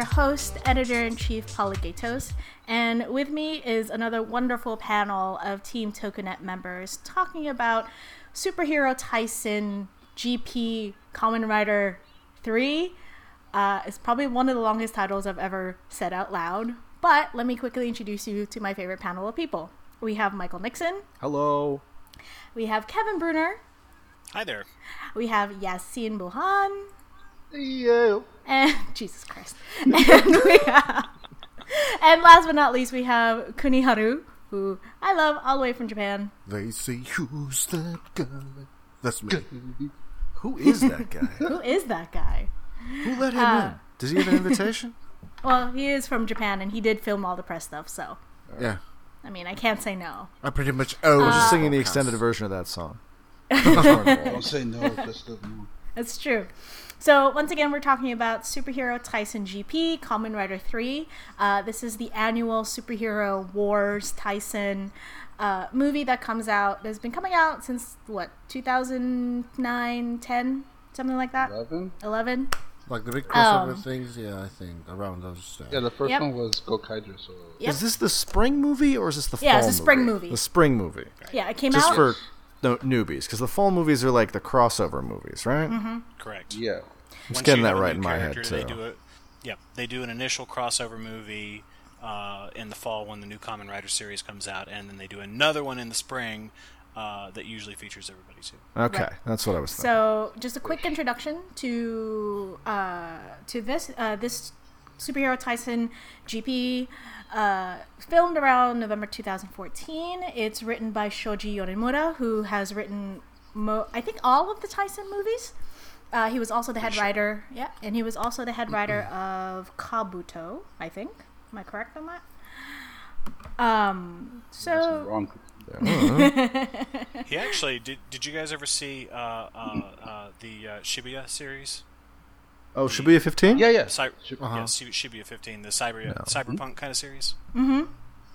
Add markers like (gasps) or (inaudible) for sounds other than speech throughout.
your host, editor in chief Paula Gatos, and with me is another wonderful panel of Team Tokunet members talking about Superhero Taisen GP Kamen Rider 3. Uh, it's probably one of the longest titles I've ever said out loud, but let me quickly introduce you to my favorite panel of people. We have Michael Nixon, Hello. we have Kevin Bruner, Hi there. we have Yassine Buhan, Yeah. and (laughs) Jesus Christ. (laughs) And we have, and last but not least, we have Kuniharu, who I love all the way from Japan. They say, who's that guy? That's me. Who is that guy? (laughs) Who is that guy? Who let him Uh, in? Does he have an invitation? Well, he is from Japan, and he did film all the press stuff, so Yeah. I mean, I can't say no. I pretty much oh, Uh, We're just singing the extended version of that song. Don't say no, just doesn't know. That's true. So once again, we're talking about Superhero Taisen GP, Kamen Rider 3. Uh, this is the annual Superhero Wars Taisen uh, movie that comes out. That's been coming out since what 2009, 10, something like that. Eleven? 11. like the big crossover Um, things, yeah, I think around those. Uh, Yeah, the first Yep. one was Gokaiger, so Yep. Is this the spring movie or is this the Yeah, fall Yeah, it's a spring movie? movie. The spring movie. Yeah, it came Just out. for no, newbies, because the fall movies are like the crossover movies, right? Mm-hmm. Correct. yeah. Just Once getting that right in my head, character, They too. do a, yeah, they do an initial crossover movie uh, in the fall when the new Kamen Rider series comes out, and then they do another one in the spring uh, that usually features everybody too. Okay, Right. that's what I was thinking. So, just a quick introduction to uh, to this uh, this superhero Taisen GP. Uh, filmed around November 2014. It's written by Shoji Yonemura, who has written, mo- I think, all of the Taisen movies. Uh, he was also the head writer, yeah, and he was also the head writer of Kabuto. I think. Am I correct on that? Um. So wrong. (laughs) (laughs) He actually did. Did you guys ever see uh, uh, uh, the uh, Shibuya series? Oh, Shibuya 15? Yeah, yeah. Cy- Shib- Uh-huh. Yeah, Shibuya 15, the cyber No. cyberpunk kind of series. Mm-hmm.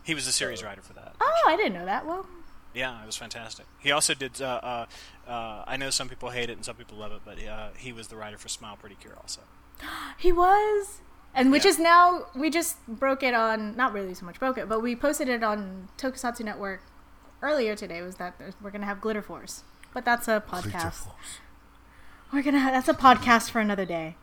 He was the series writer for that. Oh, I didn't know that. Well, Yeah, it was fantastic. He also did. Uh, uh, uh, I know some people hate it and some people love it, but uh, he was the writer for Smile Pretty Cure also. (gasps) He was. And which Yeah. is now we just broke it on not really so much broke it, but we posted it on Tokusatsu Network earlier today was that we're gonna have Glitter Force. But that's a Glitter podcast. Force. We're gonna have, that's a podcast for another day.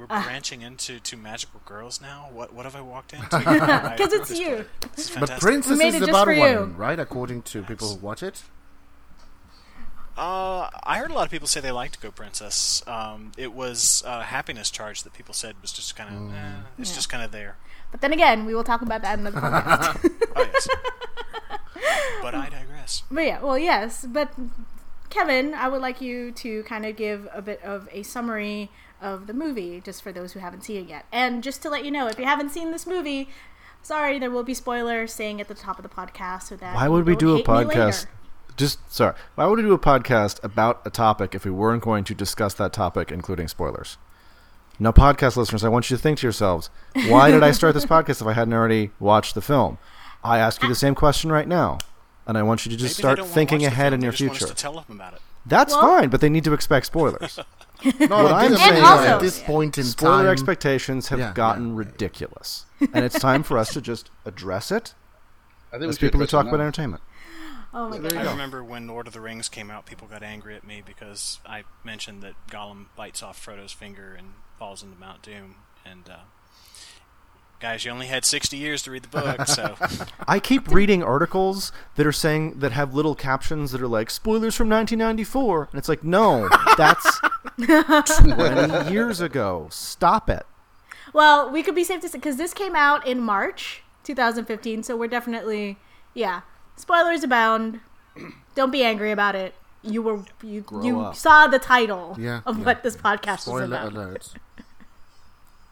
We're Ah. branching into to magical girls now. What what have I walked into? (laughs) Because Because it's you. This But. Princess is it the just bottom you. one, right? According to people who watch it. Uh, I heard a lot of people say they liked Go Princess. Um, it was a happiness charge that people said was just kind of, eh, it's Yeah. just kind of there. But then again, we will talk about that in another (laughs) podcast. Oh yes. (laughs) but I digress. but yeah, well yes. But Kevin, I would like you to kind of give a bit of a summary of the movie, just for those who haven't seen it yet. And just to let you know, if you haven't seen this movie, sorry, there will be spoilers saying at the top of the podcast so that Why would we don't a hate me later. podcast? Just sorry. Why would we do a podcast about a topic if we weren't going to discuss that topic, including spoilers? Now, podcast listeners, I want you to think to yourselves: Why did I start this (laughs) podcast if I hadn't already watched the film? I ask you the same question right now, and I want you to just Maybe start thinking watch the ahead film, in they your just want us future. to tell them about it. That's Well- fine, but they need to expect spoilers. (laughs) No, What I I'm saying say is- at this point in Spoiler time, expectations have Yeah, gotten yeah. ridiculous, and it's time for us to just address it I think we as should people who talk about entertainment. Oh my There god. I go. remember when Lord of the Rings came out, people got angry at me because I mentioned that Gollum bites off Frodo's finger and falls into Mount Doom. And uh, guys, you only had 60 years to read the book, so (laughs) I keep reading articles that are saying that have little captions that are like spoilers from 1994, and it's like, no, that's 20 years ago. Stop it. Well, we could be safe to say because this came out in March 2015, so we're definitely yeah. Spoilers abound. Don't be angry about it. You were you you up. saw the title Yeah, of yeah. what this podcast was about. alert. (laughs)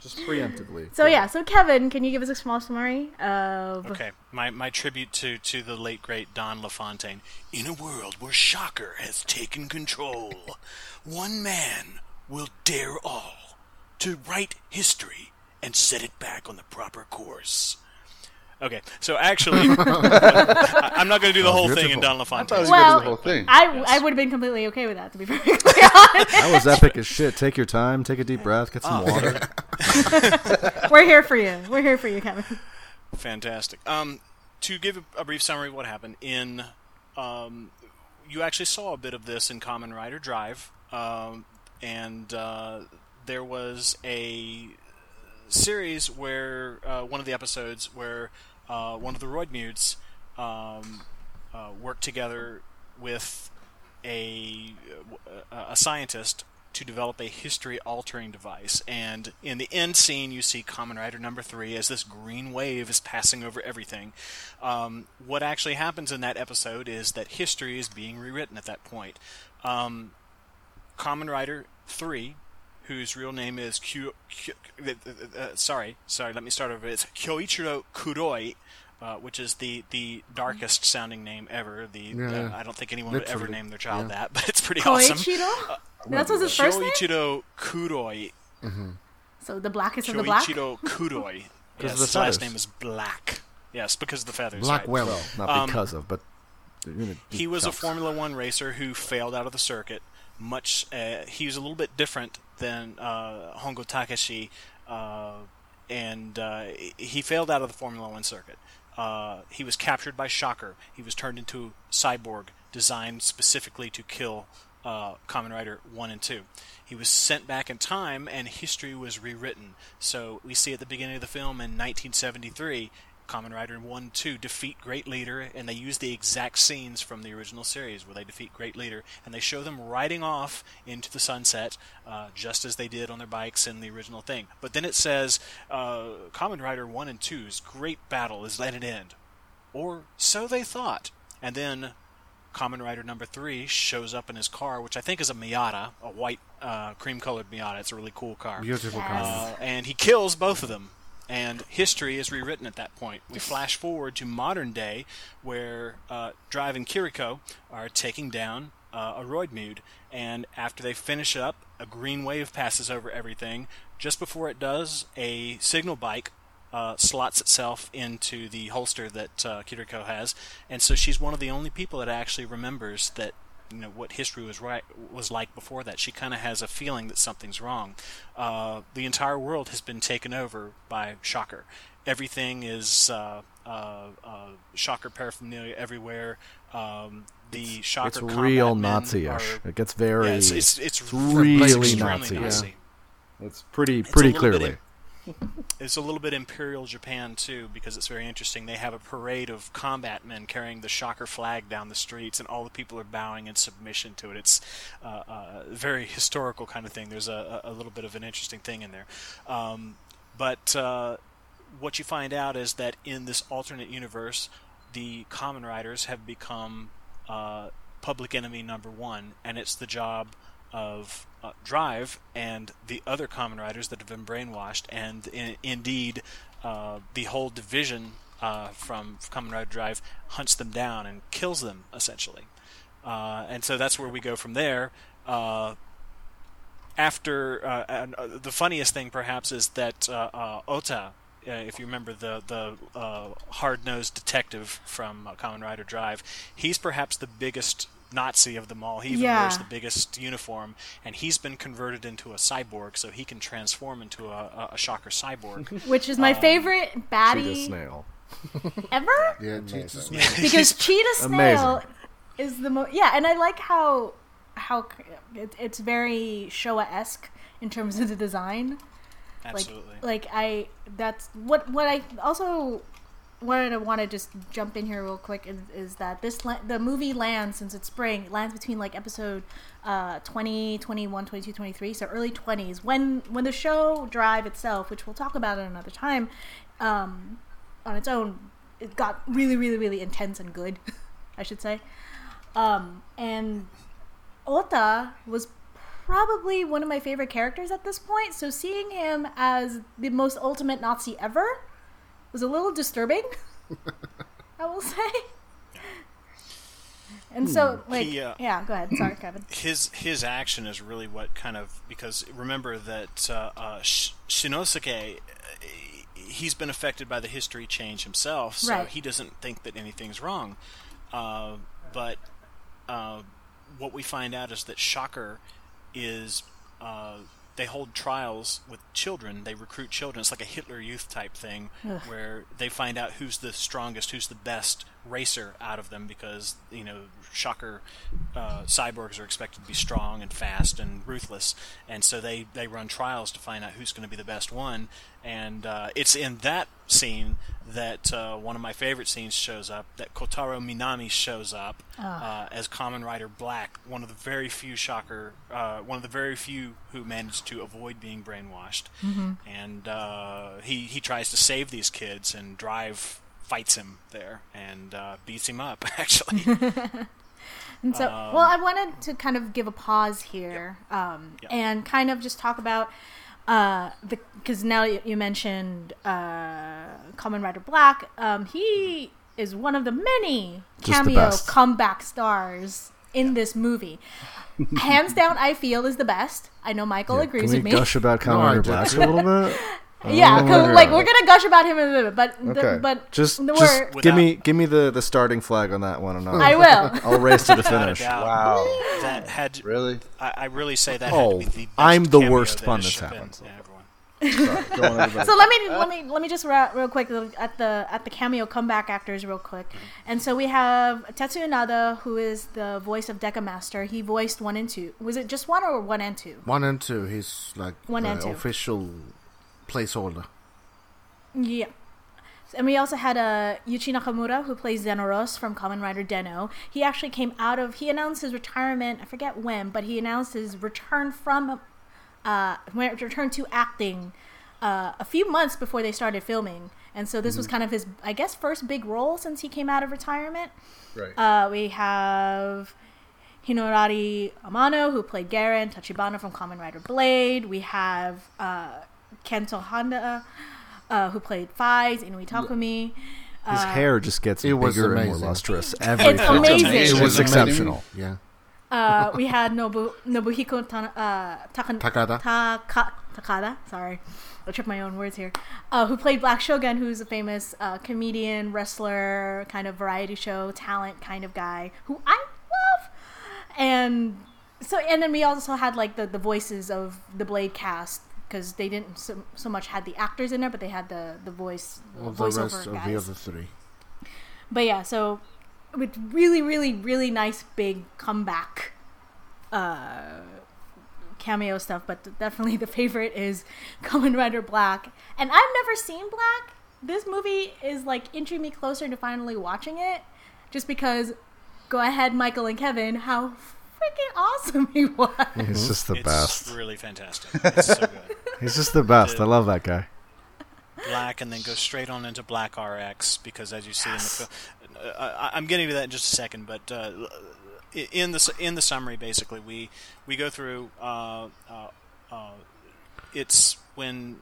Just preemptively. So yeah, so Kevin, can you give us a small summary of okay. My, my tribute to, to the late great Don LaFontaine. In a world where Shocker has taken control, one man will dare all to write history and set it back on the proper course. Okay, so actually, (laughs) I- I'm not going to do the whole thing in beautiful. Don I thought LaFontaine. we Well, well, the whole thing. I Yes. I would have been completely okay with that to be (laughs) perfectly honest. That was epic as shit. Take your time, take a deep breath, get some Oh. water. (laughs) We're here for you. We're here for you, Kevin. Fantastic. Um, to give a, a brief summary of what happened in, um, you actually saw a bit of this in Kamen Rider Drive, um, and uh, there was a series where uh, one of the episodes where uh, one of the Roidmudes um, uh, worked together with a a scientist to develop a history altering device. And in the end scene, you see Kamen Rider number three as this green wave is passing over everything. Um, what actually happens in that episode is that history is being rewritten at that point. Um, Kamen Rider 3, whose real name is Kyo, Kyo, uh, uh, sorry, sorry, let me start over. It's Kyoichiro Kuroi, uh, which is the, the darkest sounding name ever. The Yeah, uh, yeah. I don't think anyone would ever Literally, name their child yeah. that, (laughs) but it's pretty awesome. Koichiro? That's what's his first name? Kyoichiro Kuroi. So the blackest of the black? Kyoichiro Kuroi. (laughs) Because yes, of the his last feathers. name is Black. Yes, because of the feathers. Black right. Well. Well, not Um, because of, but you He was a. Formula One racer who failed out of the circuit. Much, uh, he was a little bit different than uh, Hongo Takeshi, uh, and uh, he failed out of the Formula One circuit. Uh, he was captured by Shocker. He was turned into cyborg, designed specifically to kill uh, Kamen Rider One and Two. He was sent back in time, and history was rewritten. So we see at the beginning of the film in 1973. Kamen Rider 1 and 2 defeat Great Leader, and they use the exact scenes from the original series where they defeat Great Leader, and they show them riding off into the sunset, uh, just as they did on their bikes in the original thing. But then it says, uh, Kamen Rider 1 and 2's great battle is at an end. Or so they thought. And then Kamen Rider number 3 shows up in his car, which I think is a Miata, a white, uh, cream colored Miata. It's a really cool car. beautiful Yes. car. Uh, and he kills both of them. And history is rewritten at that point. We flash forward to modern day, where uh, Drive and Kiriko are taking down uh, a Roidmude, and after they finish up, a green wave passes over everything. Just before it does, a signal bike uh, slots itself into the holster that uh, Kiriko has, and so she's one of the only people that actually remembers that you know what history was right was like before that. She kind of has a feeling that something's wrong. Uh, the entire world has been taken over by Shocker. Everything is uh, uh, uh, Shocker paraphernalia everywhere. Um, the Shocker It's combat real men Nazi-ish. are- It gets very. yeah, it's, it's, it's, it's really extremely Nazi. Nazi. It's pretty It's a pretty bit clearly. (laughs) It's a little bit Imperial Japan too, because it's very interesting. They have a parade of combat men carrying the Shocker flag down the streets, and all the people are bowing in submission to it. It's uh, uh, a very historical kind of thing. There's a, a a little bit of an interesting thing in there, um, but uh, what you find out is that in this alternate universe, the Kamen Riders have become uh, public enemy number one, and it's the job of uh, Drive and the other Kamen Riders that have been brainwashed, and in, indeed, uh, the whole division uh, from Kamen Rider Drive hunts them down and kills them essentially. Uh, and so that's where we go from there. Uh, after uh, and, the funniest thing perhaps is that Ota, if you remember the the uh, hard-nosed detective from Kamen Rider Drive, he's perhaps the biggest Nazi of them all. He even Yeah. wears the biggest uniform, and he's been converted into a cyborg, so he can transform into a, a, a shocker cyborg. (laughs) Which is my Um, favorite Cheetah baddie snail. (laughs) ever. Yeah, Jesus. (laughs) because Cheetah Snail amazing. is the most yeah, and I like how how it, it's very Showa esque in terms of the design. Absolutely. Like like I that's what what I also wanted to want to just jump in here real quick is, is that this la- the movie lands since it's spring. Lands between like episode uh 20 21 22 23 so early 20s when when the show drive itself which we'll talk about at another time um on its own it got really really really intense and good (laughs) i should say. Um and ota was probably one of my favorite characters at this point so seeing him as the most ultimate nazi ever was a little disturbing (laughs) i will say And so, like, He, uh, yeah, go ahead. Sorry, Kevin. his his action is really what kind of because remember that uh, uh, Sh- Shinosuke uh, he's been affected by the history change himself, so Right. he doesn't think that anything's wrong. Uh, but uh, what we find out is that Shocker is uh, they hold trials with children. They recruit children. It's like a Hitler Youth type thing, where they find out who's the strongest, who's the best racer out of them, because you know Shocker uh, cyborgs are expected to be strong and fast and ruthless, and so they they run trials to find out who's going to be the best one. And uh, it's in that scene that uh, one of my favorite scenes shows up. That Kotaro Minami shows up uh, as Kamen Rider Black, one of the very few Shocker, uh, one of the very few who managed to avoid being brainwashed. And uh, he he tries to save these kids, and Drive fights him there and uh, beats him up. (laughs) Actually, (laughs) And so, Um, well, I wanted to kind of give a pause here um, Yep. and kind of just talk about uh, the because now you, you mentioned uh, Kamen Rider Black. Um, he is one of the many Just the cameo best. comeback stars in this movie. (laughs) Hands down, I feel is the best. I know Michael Yeah, agrees Can we with me. gush about No, I Commander did Black a little bit? Yeah, Oh, 'cause, like we're gonna gush about him in a little bit, but the, Okay. but just, the just word- give me give me the, the starting flag on that one, and I'll, I will. (laughs) I'll race to the without a finish. doubt, Wow. that had Really? I, I really say that Oh, had to oh, be the best I'm the cameo worst that pun has that's been- happened. yeah, everyone. Sorry. Go on, everybody. (laughs) So let me let me let me just ra- real quick uh, at the at the cameo comeback actors real quick, mm-hmm. and so we have Tetsu Inada who is the voice of Deka Master. He voiced one and two. Was it just one or one and two? One and two, he's like One the and two. official placeholder. Yeah. And we also had uh, Yuichi Nakamura, who plays Zeronos from Kamen Rider Den-O. He actually came out of, he announced his retirement, I forget when, but he announced his return from, uh, return to acting uh, a few months before they started filming. And so this was kind of his, I guess, first big role since he came out of retirement. right. Uh, we have Hironari Amano, who played Garren, Tachibana from Kamen Rider Blade. We have uh, Kento Handa, uh, who played Faiz, Inui Takumi. His hair just gets It was bigger and more amazing. lustrous every It's film. amazing. It's, It was exceptional. Yeah. Uh, we had Nobu, Nobuhiko Tan- uh, Takan- Takada. Taka- Takada. Sorry, I trip my own words here. Uh, who played Black Shogun, who's a famous uh, comedian, wrestler, kind of variety show talent kind of guy who I love. And so, and then we also had like the, the voices of the Blade cast because they didn't so, so much had the actors in there, but they had the the voice Well, the voiceover rest of guys. the other three. But yeah, so with really, really, really nice big comeback uh, cameo stuff. But definitely the favorite is (laughs) Kamen Rider Black. And I've never seen Black. This movie is like inching me closer to finally watching it, just because. Go ahead, Michael and Kevin. How freaking awesome (laughs) he was! He's just the it's best. really fantastic. It's so good. He's just the best. I love that guy. Black and then go straight on into Black RX because as you see in the film, uh, I, I'm getting to that in just a second, but uh, in the in the summary, basically, we we go through. Uh, uh, uh, it's when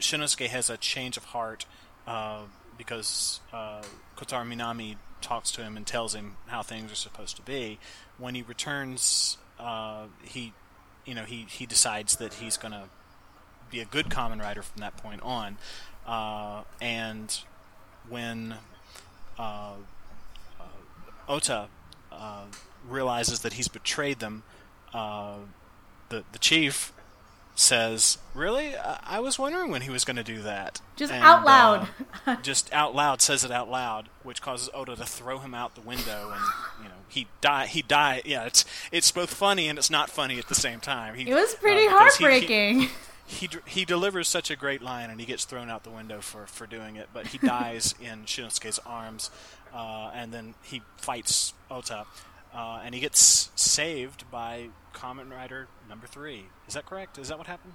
Shinosuke has a change of heart uh, because uh, Kotaro Minami talks to him and tells him how things are supposed to be. When he returns, uh, he you know he he decides that he's going to be a good Kamen Rider from that point on. Uh, and when uh, uh, Ota uh, realizes that he's betrayed them, uh, the the chief says, "Really? I, I was wondering when he was going to do that." Just And, out loud. uh, (laughs) just out loud says it out loud, which causes Oda to throw him out the window, and you know he die. He die. Yeah, it's it's both funny and it's not funny at the same time. He, It was pretty uh, because he- he- heartbreaking. (laughs) he he delivers such a great line and he gets thrown out the window for, for doing it, but he (laughs) dies in Shinosuke's arms, uh, and then he fights Ota, uh, and he gets saved by Kamen Rider number three. Is that correct? Is that what happened?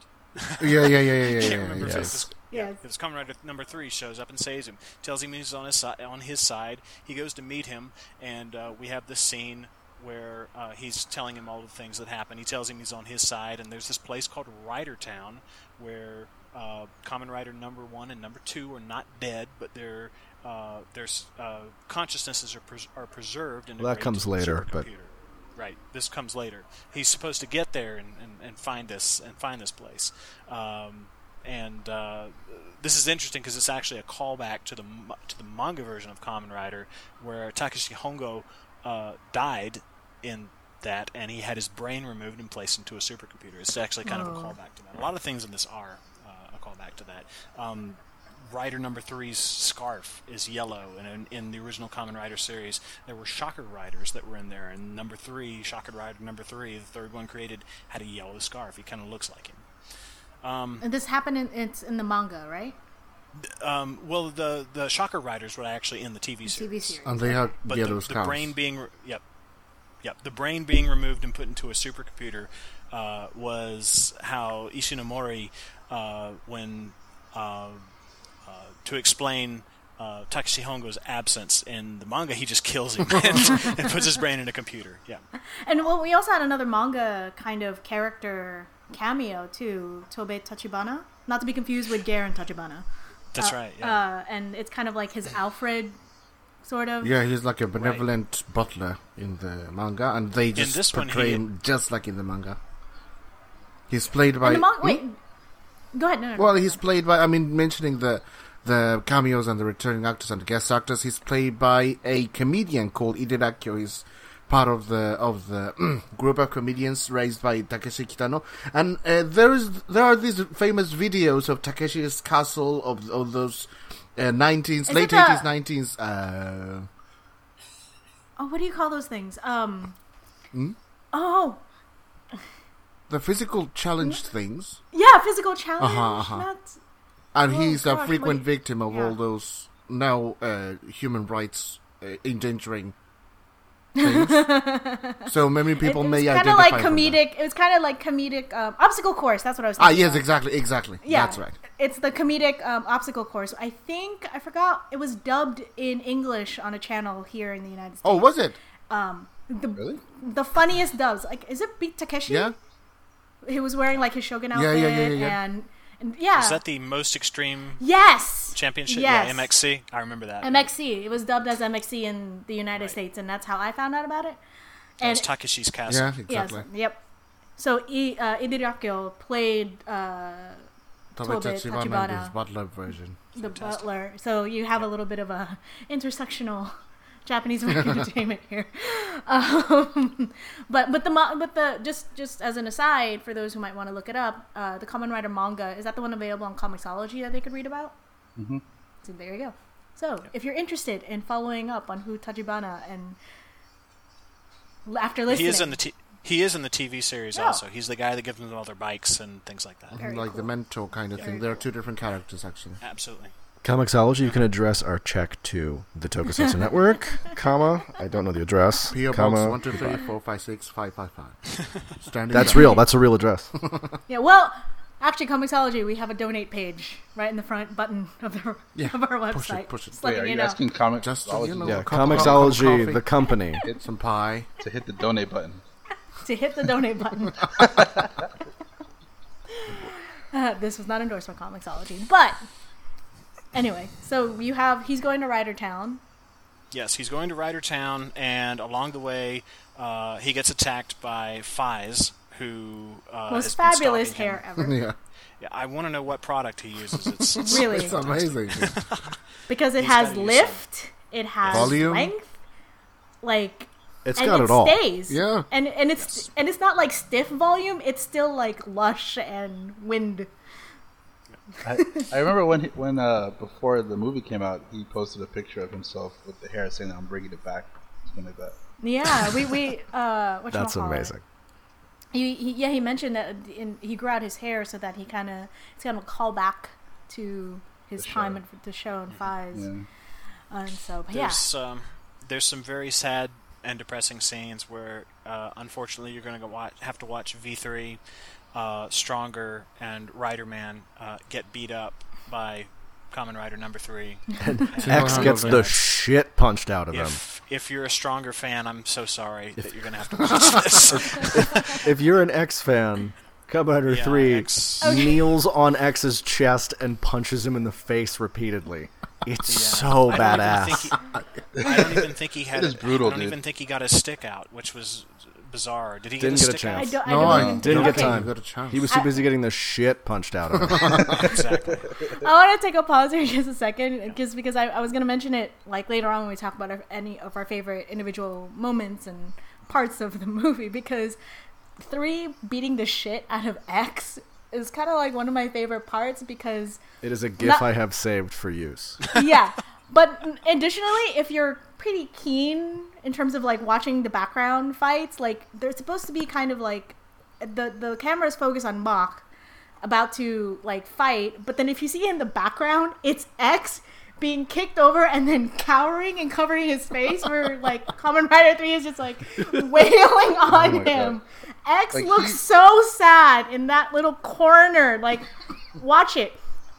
Yeah, yeah, yeah, yeah, yeah. (laughs) I can't yeah, remember yeah. if it was. Yeah, Yes. because Kamen Rider number three shows up and saves him, tells him he's on his si- on his side. He goes to meet him, and uh, we have this scene where uh, he's telling him all the things that happen. He tells him he's on his side, and there's this place called Rider Town where uh, Kamen Rider number one and number two are not dead, but they're uh, there's uh, consciousnesses are, pres- are preserved in Well, that comes later, but-. Right, this comes later. He's supposed to get there and, and, and find this and find this place. Um, and uh, this is interesting because it's actually a callback to the to the manga version of Kamen Rider, where Takeshi Hongo uh, died in that, and he had his brain removed and placed into a supercomputer. It's actually kind of a Oh. callback to that. A lot of things in this are uh, a callback to that. Um, Rider number three's scarf is yellow, and in, in the original Kamen Rider series, there were Shocker Riders that were in there. And number three, Shocker Rider number three, the third one created, had a yellow scarf. He kind of looks like him. Um, And this happened in it's in the manga, right? Um, well, the the Shocker Riders were actually in the TV The series. TV series. And they have But yellow the, the scars. brain being, re- yep, yep, the brain being removed and put into a supercomputer uh, was how Ishinomori, uh, when uh, uh, to explain. Uh, Takeshi Hongo's absence in the manga, he just kills him (laughs) and, and puts his brain in a computer. Yeah, And well, we also had another manga kind of character cameo too, Tobei Tachibana, not to be confused with Garen Tachibana. That's Uh, right. Yeah. Uh, and it's kind of like his Alfred, sort of. Yeah, he's like a benevolent butler in the manga, and they just this one, portray he- him just like in the manga. He's played by. And the manga. Hmm? Wait, go ahead. No, no, no. Well, he's played by. I mean, mentioning the the cameos and the returning actors and the guest actors, he's played by a comedian called Ide Rakkyo. He's part of the of the (clears throat) group of comedians raised by Takeshi Kitano, and uh, there is there are these famous videos of Takeshi's castle of of those uh, nineties, late eighties, nineties. Uh, oh, what do you call those things? Um. Hmm? Oh, the physical challenged things, yeah, physical challenge. Uh-huh, uh-huh. Not- and Oh, he's gosh, a frequent victim of yeah. all those now uh, human rights uh, endangering. (laughs) so many people it, may it's kind of like comedic. It was kind of like comedic um, obstacle course. That's what I was. Ah, yes, of. exactly, exactly. Yeah, That's right. It's the comedic um, obstacle course. I think I forgot it was dubbed in English on a channel here in the United States. Oh, was it? Um, the Really? the funniest dubs. Like, is it Beat Takeshi? Yeah. He was wearing like his Shogun outfit yeah, yeah, yeah. and and yeah. Is that the most extreme yes. championship? Yes. Yeah, MXC. I remember that. MXC. It was dubbed as MXC in the United Right. States, and that's how I found out about it. That was And Takeshi's castle. Yeah, yes, exactly. yep. So I, uh, Ide Rakkyo played uh, Tobei Tobei Tachibana Tachibana. his butler version. the butler. So you have a little bit of a (laughs) intersectional Japanese American (laughs) entertainment here. Um, but but the but the just just as an aside for those who might want to look it up, uh, the Kamen Rider manga is that the one available on Comixology that they could read about? Mm-hmm. So there you go. So if you're interested in following up on who Tachibana and after listening, He is in the t- he is in the TV series Oh. also. He's the guy that gives them all their bikes and things like that. Very like the cool. mentor kind of Very thing. There are two different characters, actually. Absolutely. Comixology, you can address our check to the Tokusatsu (laughs) Network, comma, I don't know the address, P.O. Box comma, 1, 2, 3, 4, 5, 6, 5, 5, 5. Standing That's real. That's a real address. (laughs) yeah. Well, actually, Comixology we have a donate page right in the front button of the Yeah, of our website. push it, push it. Just Wait, letting are you you know. asking comics? Just, Just you know, Yeah, Cup of- Comixology, cup the coffee. company. Some pie. to hit the donate button. (laughs) to hit the donate button. Uh, this was not endorsed by Comixology, but anyway, so you have he's going to Rider Town. Yes, he's going to Rider Town, and along the way, uh, he gets attacked by Faiz, who uh, Most has been fabulous him. hair ever. (laughs) yeah. Yeah, I want to know what product he uses. It's, it's (laughs) Really? It's amazing. (laughs) because it He's has lift, it has Volume. length, like It's and got it it all. stays. Yeah. and and it's and it's not like stiff volume. It's still like lush and wind. I, I remember when he, when uh, before the movie came out, he posted a picture of himself with the hair, saying, "I'm bringing it back." Something like that. Yeah, we we uh, whatchamacallit. That's amazing. He, he yeah he mentioned that in, he grew out his hair so that he kind of it's kind of a call back to his The time show. in the show and Faiz. Yeah. And so but yeah, there's um, there's some very sad and depressing scenes where, uh, unfortunately, you're going to watch, have to watch V3, uh, Stronger, and Rider Man uh, get beat up by Kamen Rider Number Three. (laughs) And X gets the shit punched out of him. if if you're a Stronger fan, I'm so sorry that you're going to have to (laughs) watch this. If you're an X fan, Kamen Rider Yeah, 3 X- (laughs) kneels on X's chest and punches him in the face repeatedly. It's Yeah. so I don't badass. he- I don't even think he had. It is brutal, I don't dude. even think he got his stick out, which was bizarre. Did he Didn't get get a a stick I chance. don't, I No, don't I even didn't get okay. time. Got a chance. He was too busy getting the shit punched out of him. (laughs) Exactly. (laughs) Oh, I want to take a pause here (laughs) just a second, just because I, I was going to mention it like later on when we talk about our, any of our favorite individual moments and parts of the movie. Because three beating the shit out of X is kind of like one of my favorite parts because it is a gif Not- I have saved for use. yeah. But additionally, if you're pretty keen in terms of like watching the background fights, like they're supposed to be kind of like the the camera is focused on Mach about to like fight, but then if you see in the background, it's X being kicked over and then (laughs) cowering and covering his face where like (laughs) Kamen Rider 3 is just like wailing (laughs) oh on my God. him. X Like, looks he- so sad in that little corner. Like watch it.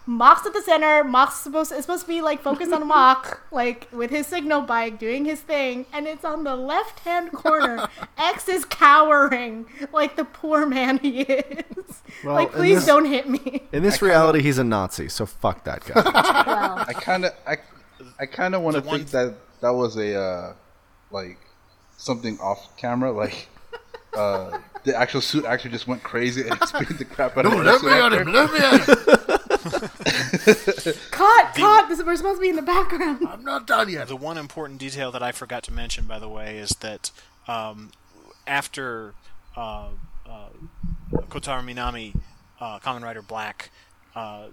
Mach's at the center. Mach's supposed it's supposed to be like focused on Mach, (laughs) like with his signal bike doing his thing, and it's on the left hand (laughs) corner. X is cowering like the poor man he is. Well, like, please this- don't hit me. In this reality, he's a Nazi, so fuck that guy. (laughs) Wow. I kind of, I, I kind of want to The one think that that was a, uh, like, something off camera, like, uh, the actual suit actually just went crazy and beat the crap out of No, the let suit me at actor. him. Let me at him. (laughs) Cut, cut. This we're supposed to be in the background. I'm not done yet. The one important detail that I forgot to mention, by the way, is that um, after uh, uh, Kotaro Minami, uh, Kamen Rider Black, uh,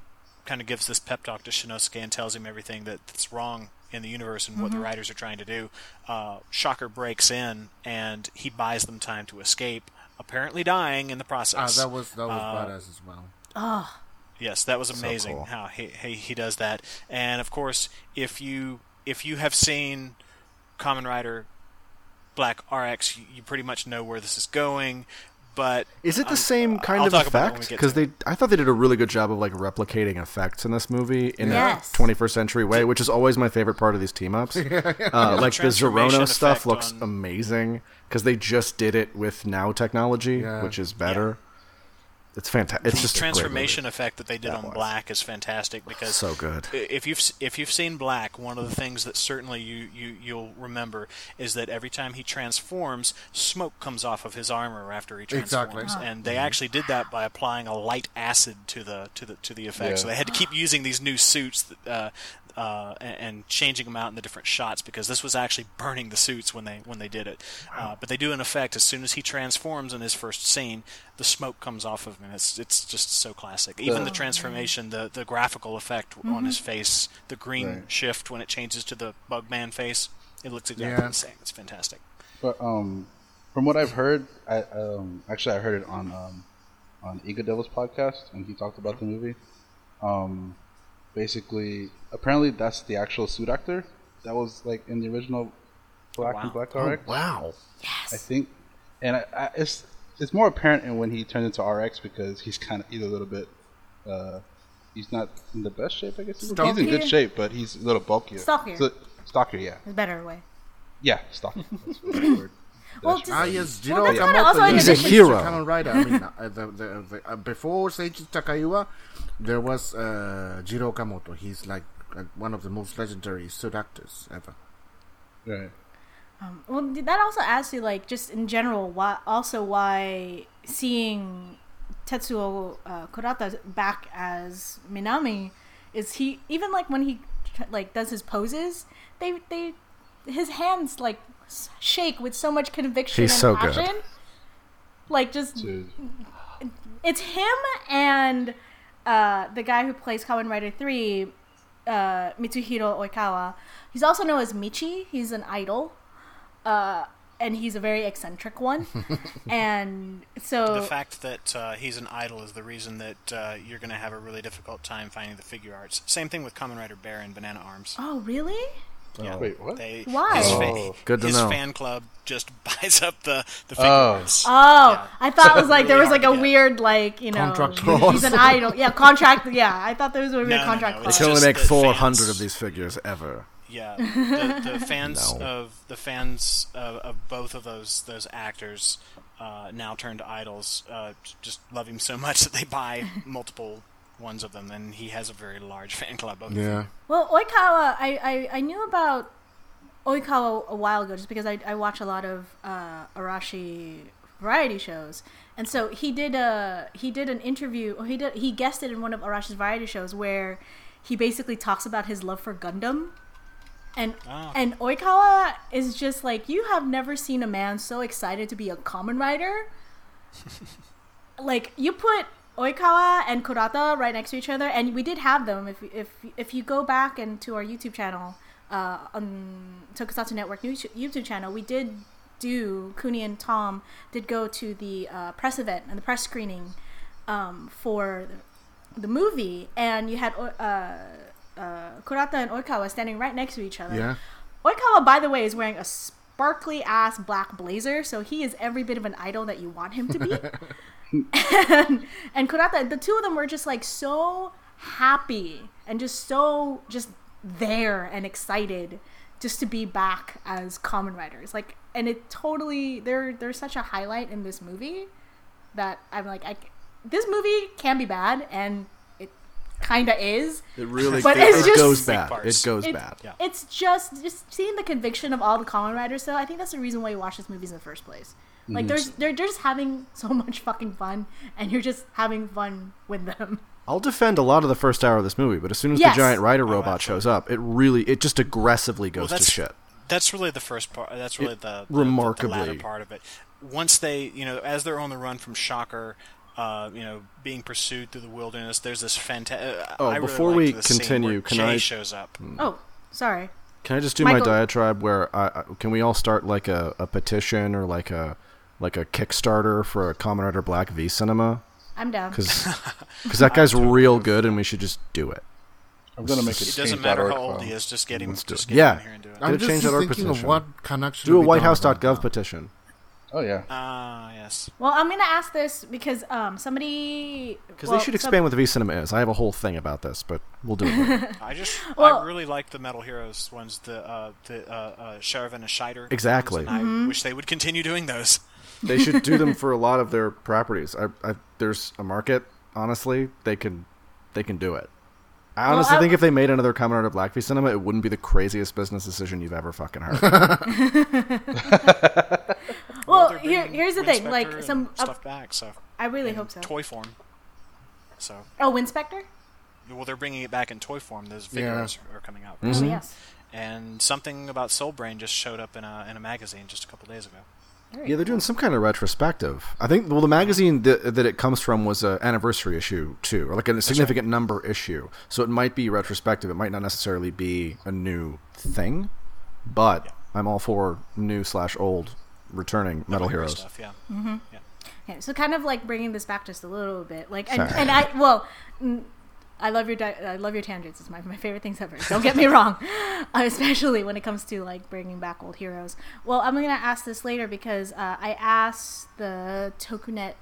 kind of gives this pep talk to Shinosuke and tells him everything that's wrong in the universe and what the writers are trying to do, uh, Shocker breaks in and he buys them time to escape, apparently dying in the Ah, process. that was that was Uh, badass as well. Yes, that was amazing cool. how he, he he does that. And of course, if you if you have seen Kamen Rider Black RX, you, you pretty much know where this is going. But Is it the I'm- same kind I'll of talk about it when we effect? Because to they, I thought they did a really good job of like replicating effects in this movie in Yes. a 21st century way, which is always my favorite part of these team ups. (laughs) uh, like the transformation Zerona stuff looks on- amazing because they just did it with now technology, Yeah. which is better. It's fantastic. It's the just transformation movie. effect that they did That on was. Black is fantastic because So good. If you've if you've seen Black, one of the things that certainly you, you you'll remember is that every time he transforms, smoke comes off of his armor after he Exactly. transforms, and they actually did that by applying a light acid to the to the to the effect. So they had to keep using these new suits. That, uh, uh, and, and changing them out in the different shots because this was actually burning the suits when they when they did it. Uh, but they do an effect as soon as he transforms in his first scene, the smoke comes off of him. It's it's just so classic. Even the transformation, the the graphical effect on his face, the green Right. shift when it changes to the Bugman face, it looks exactly Yeah. the same. It's fantastic. But um, from what I've heard, I um, actually I heard it on um, on Ego Devil's podcast when he talked about the movie. Um, basically, apparently that's the actual suit actor that was like in the original Black Wow. and Black Oh, RX. wow. I think, and I, I, it's it's more apparent in when he turned into RX because he's kind of he's a little bit. Uh, he's not in the best shape, I guess. He's in good shape, but he's a little bulkier. Stockier. So, stockier, yeah, There's better way. yeah, stocky. That's the (laughs) word. Well, That's just- Ah, yes, Jiro that's kinda also Yamamoto. in He's a addition- hero. Kamen Rider. I mean, (laughs) uh, the, the, the, uh, before Seiji Takaiwa, there was uh, Jiro Okamoto. He's like uh, one of the most legendary suit actors ever. right. Well, did that also adds you, like just in general why also why seeing Tetsuo uh, Kurata back as Minami is he even like when he like does his poses they they his hands like shake with so much conviction He's and so good. Like just Dude. it's him and uh, the guy who plays Kamen Rider 3, uh, Mitsuhiro Oikawa. He's also known as Michi. He's an idol. Uh, and he's a very eccentric one. (laughs) and so. The fact that uh, he's an idol is the reason that uh, you're going to have a really difficult time finding the Figuarts. Same thing with Kamen Rider Bear and Banana Arms. oh, really? Yeah. Wait, what? They, Why? His, Oh. Good to his know. fan club just (laughs) buys up the, the figure Oh. Oh, Yeah. I thought it was like there was like a weird like you know Contract he's, he's an idol. Yeah, contract. Yeah, I thought there was a weird No, no, contract no, clause. it's They can only make 400 of these figures ever. Yeah, (laughs) the, the fans No. of the fans of, of both of those those actors uh, now turned idols. Uh, just love him so much that they buy multiple ones of them, and he has a very large (laughs) fan club of Yeah. them. Well, Oikawa, I, I, I knew about Oikawa a while ago just because I, I watch a lot of uh, Arashi variety shows, and so he did a he did an interview or he did he guested in one of Arashi's variety shows where he basically talks about his love for Gundam. And Oh. and Oikawa is just like you have never seen a man so excited to be a Kamen Rider. (laughs) like you put Oikawa and Kurata right next to each other, and we did have them. If if if you go back into our YouTube channel, uh, on Tokusatsu Network YouTube channel, we did do Kuni and Tom did go to the uh, press event and the press screening um, for the, the movie, and you had uh, uh, Kurata and Oikawa standing right next to each other. Yeah. Oikawa, by the way, is wearing a sparkly ass black blazer, so he is every bit of an idol that you want him to be. (laughs) and, (laughs) and Kurata, the two of them were just like so happy and just so just there and excited just to be back as Kamen Riders. Like, and it totally they're they're such a highlight in this movie that I'm like, I, this movie can be bad, and it kind of is. It really But it, it's just- goes bad. It goes It- bad. Yeah. It's just just seeing the conviction of all the Kamen Riders. So I think that's the reason why you watch these movies in the first place. Like mm. there's they're just having (laughs) so much fucking fun, and you're just having fun with them. (laughs) I'll defend a lot of the first hour of this movie, but as soon as Yes. the giant rider Oh, robot absolutely. shows up, it really it just aggressively goes Well, to shit. That's really the first part. That's really It- the, the the- remarkably- the latter part of it. Once they, you know, as they're on the run from Shocker, uh, you know, being pursued through the wilderness, there's this fantastic. Uh, oh, I really before liked we continue, can Jay I- shows up. Hmm. Oh, sorry. Can I just do my diatribe where I, I, can we all start like a, a petition or like a like a Kickstarter for a Kamen Rider Black V Cinema? I'm down. Because (laughs) that guy's real good, and we should just do it. I'm gonna make It it. It doesn't matter how old he is. Just get him. Let's do Just it. get Yeah. him in here and do it. Gotta I'm just change that org thinking of what can actually Do a be done whitehouse.gov petition. Oh yeah. Ah, yes. Well, I'm gonna ask this because um somebody Because well, they should some- expand what the V Cinema is. I have a whole thing about this, but we'll do it. (laughs) I just Well- I really like the Metal Heroes ones, the uh, the uh, uh, Sheriff and Shaider. Exactly. ones, and Mm-hmm. I wish they would continue doing those. They should do them (laughs) for a lot of their properties. I, I, there's a market. Honestly, they can they can do it. I Well, honestly I- think if they made another Kamen Rider Black V Cinema, it wouldn't be the craziest business decision you've ever fucking heard. (laughs) Well, they're here, here's the Wind thing. Like Spectre and some, uh, stuff back. So I really in hope so. Toy form. So Oh, Winspector. well, they're bringing it back in toy form. Those Yeah. figures are coming out. Oh yes. and something about Solbrain just showed up in a in a magazine just a couple days ago. Very yeah, they're cool. doing some kind of retrospective. I think. Well, the magazine that, that it comes from was an anniversary issue too, or like a significant number issue. So it might be retrospective. It might not necessarily be a new thing, but Yeah. I'm all for new slash old returning Metal Heroes. stuff. Yeah. Mm-hmm. yeah. Yeah, so kind of like bringing this back just a little bit, like, and, and I well, I love your di- I love your tangents. It's my my favorite things ever. Don't get me (laughs) wrong, uh, (laughs) especially when it comes to like bringing back old heroes. Well, I'm gonna ask this later because uh, I asked the Tokunet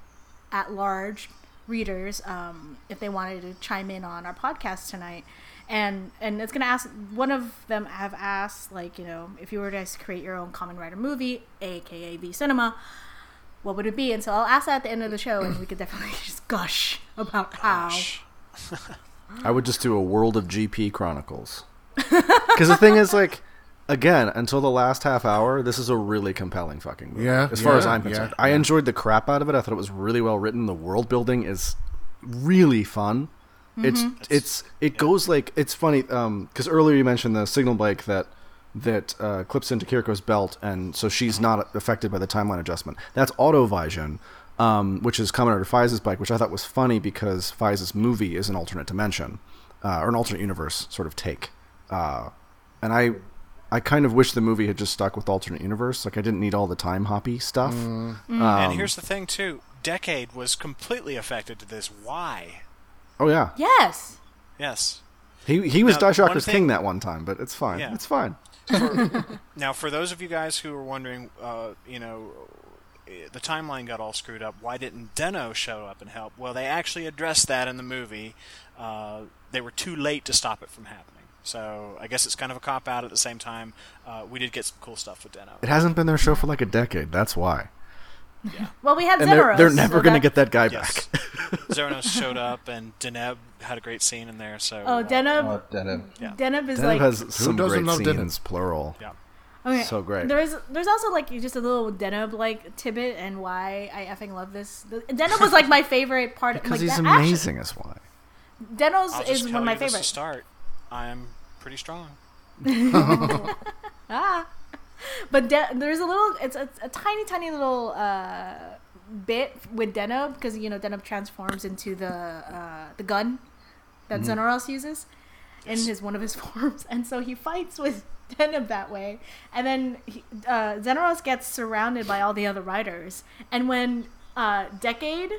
at large readers um, if they wanted to chime in on our podcast tonight. And and it's gonna ask one of them have asked like you know if you were to create your own Kamen Rider movie, aka V Cinema, what would it be? And so I'll ask that at the end of the show, and we could definitely (laughs) just gush about how. Gosh. I would just do a World of GP Chronicles. (laughs) Because the thing is, like, again, until the last half hour, this is a really compelling fucking movie. Yeah, As far as I'm concerned, yeah, I yeah. enjoyed the crap out of it. I thought it was really well written. The world building is really fun. It's mm-hmm. it's it goes like it's funny um, because earlier you mentioned the signal bike that that uh, clips into Kiriko's belt, and so she's uh-huh. not affected by the timeline adjustment. That's Autovajin, um, which is Kamen Rider Faiz's bike, which I thought was funny because Faiz's movie is an alternate dimension uh, or an alternate universe sort of take. Uh, and I, I kind of wish the movie had just stuck with alternate universe. Like I didn't need all the time hoppy stuff. Um, and here's the thing too. Decade was completely affected to this. Why? oh yeah, Yes. Yes. he he was Now, Dai-Shocker's one king that one time, but it's fine. Yeah. It's fine. (laughs) Now, for those of you guys who are wondering, uh, you know, the timeline got all screwed up. Why didn't Den-O show up and help? Well, they actually addressed that in the movie. Uh, they were too late to stop it from happening. So I guess it's kind of a cop out. At the same time, uh, we did get some cool stuff with Den-O. It hasn't been their show for like a decade. That's why. Yeah. (laughs) Well, we had and they're, they're so never going to get that guy Yes. back. (laughs) Zeronos (laughs) showed up, and Deneb had a great scene in there. So Oh, uh, Deneb. Oh, Deneb. Yeah. Deneb is Deneb like has some doesn't great love Deneb? scenes, plural. Yeah. Okay. so great. There's there's also like just a little Deneb like tidbit and why I effing love this. The- Deneb was like my (laughs) favorite part. Because like, he's that action- amazing, is why. Denos is just one of my you this favorites. start. I'm pretty strong. (laughs) Ah, but De- there's a little. It's a, a tiny, tiny little uh, bit with Deneb because you know Deneb transforms into the uh, the gun that Mm-hmm. Zeronos uses in his one of his (laughs) forms, and so he fights with (laughs) Deneb that way. And then he, uh, gets surrounded by all the other riders, and when uh, Decade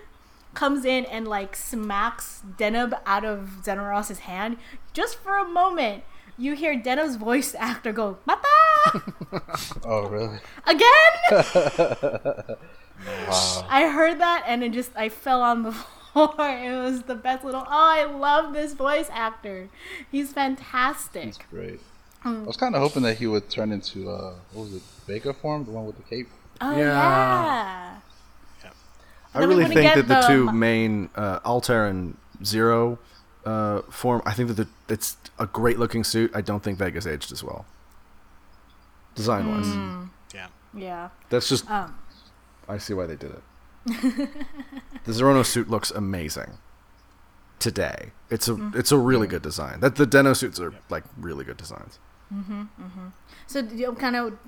comes in and like smacks Deneb out of Zeronos's hand, just for a moment. You hear Deneb's voice actor go, Mata! (laughs) Oh, really? Again? (laughs) Wow. I heard that and it just I fell on the floor. It was the best little. Oh, I love this voice actor. He's fantastic. That's great. Mm. I was kind of hoping that he would turn into uh, what was it, Vega form, the one with the cape. Oh Yeah. yeah. I really think that the, the two mo- main uh, Altair and Zero uh, form. I think that the, it's a great looking suit. I don't think Vega's aged as well, design wise. Mm. Yeah. Yeah. That's just Um. I see why they did it. (laughs) the Zerono suit looks amazing today. It's a Mm. it's a really good design. That the Den-O suits are like really good designs. So do you kind of,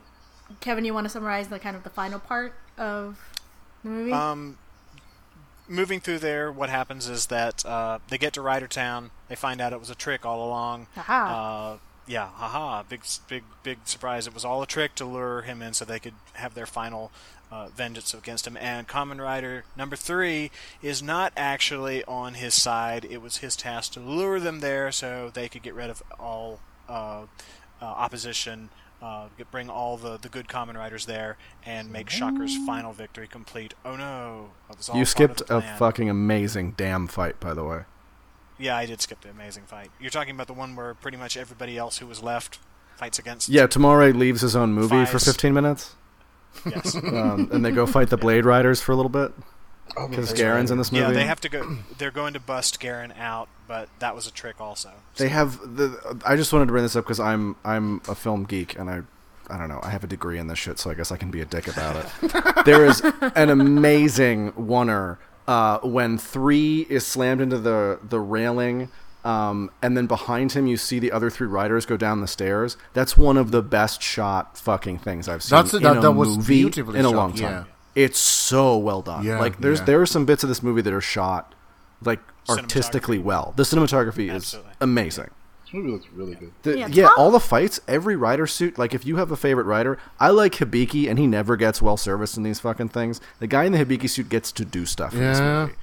Kevin, you want to summarize the kind of the final part of the movie? Um, moving through there, what happens is that uh, they get to Rider Town. They find out it was a trick all along. Aha. Uh, yeah, haha! Big, big, big surprise! It was all a trick to lure him in, so they could have their final uh, vengeance against him. And Kamen Rider number three is not actually on his side. It was his task to lure them there, so they could get rid of all uh, uh, opposition. Uh, bring all the, the good Kamen Riders there and make Shocker's final victory complete. Oh no! It was all you skipped a fucking amazing damn fight, by the way. Yeah, I did skip the amazing fight. You're talking about the one where pretty much everybody else who was left fights against. Yeah, Tomare leaves his own movie for 15 minutes, Yes. (laughs) um, and they go fight the (laughs) Blade Riders for a little bit because that's Garren's in this movie. yeah, they have to go. They're going to bust Garren out, but that was a trick also. They have the. I just wanted to bring this up because I'm I'm a film geek and I. I don't know. I have a degree in this shit, so I guess I can be a dick about it. (laughs) there is an amazing oneer uh, when three is slammed into the the railing, um, and then behind him you see the other three riders go down the stairs. That's one of the best shot fucking things I've seen That's- in that- a that was movie beautifully in a shot, long time. yeah. It's so well done. Yeah, like there's yeah. there are some bits of this movie that are shot like artistically well. The cinematography Absolutely. is amazing. This movie looks really good. The, Yeah, yeah, all the fights, every rider suit. Like, if you have a favorite rider, I like Hibiki, and he never gets well serviced in these fucking things. The guy in the Hibiki suit gets to do stuff in this Yeah. movie.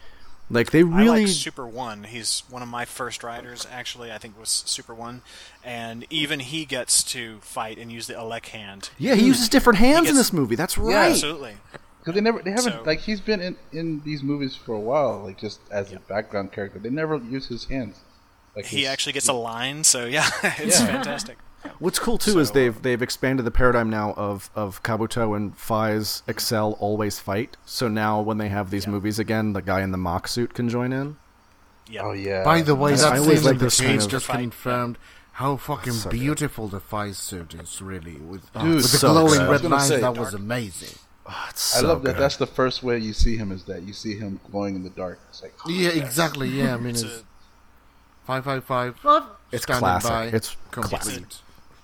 Like, they I really. like Super One. He's one of my first riders. Actually, I think it was Super One, and even he gets to fight and use the Elec hand. yeah, he uses different hands in gets- this movie. That's right. Absolutely. Because they never, they haven't So- like he's been in in these movies for a while, like just as a background character. They never use his hands. Like He his- actually gets a line, so yeah, (laughs) it's Yeah. fantastic. (laughs) What's cool too is they've they've expanded the paradigm now of of Kabuto and Faiz Axel always fight. So now when they have these Yeah. movies again, the guy in the Mach suit can join in. Yeah. Oh yeah. By the way, I that always like the this cage kind of- just Fight, confirmed how fucking So good. beautiful the fight suit is. Really, with, Dude, with the so glowing good. Red lines, say, that dark. was amazing. Oh, it's I so love that. good. That's the first way you see him is that you see him glowing in the dark. It's like oh, Yeah, yes. exactly. Yeah, I mean, It's it's a five five five. It's classic. by, It's complete. classic.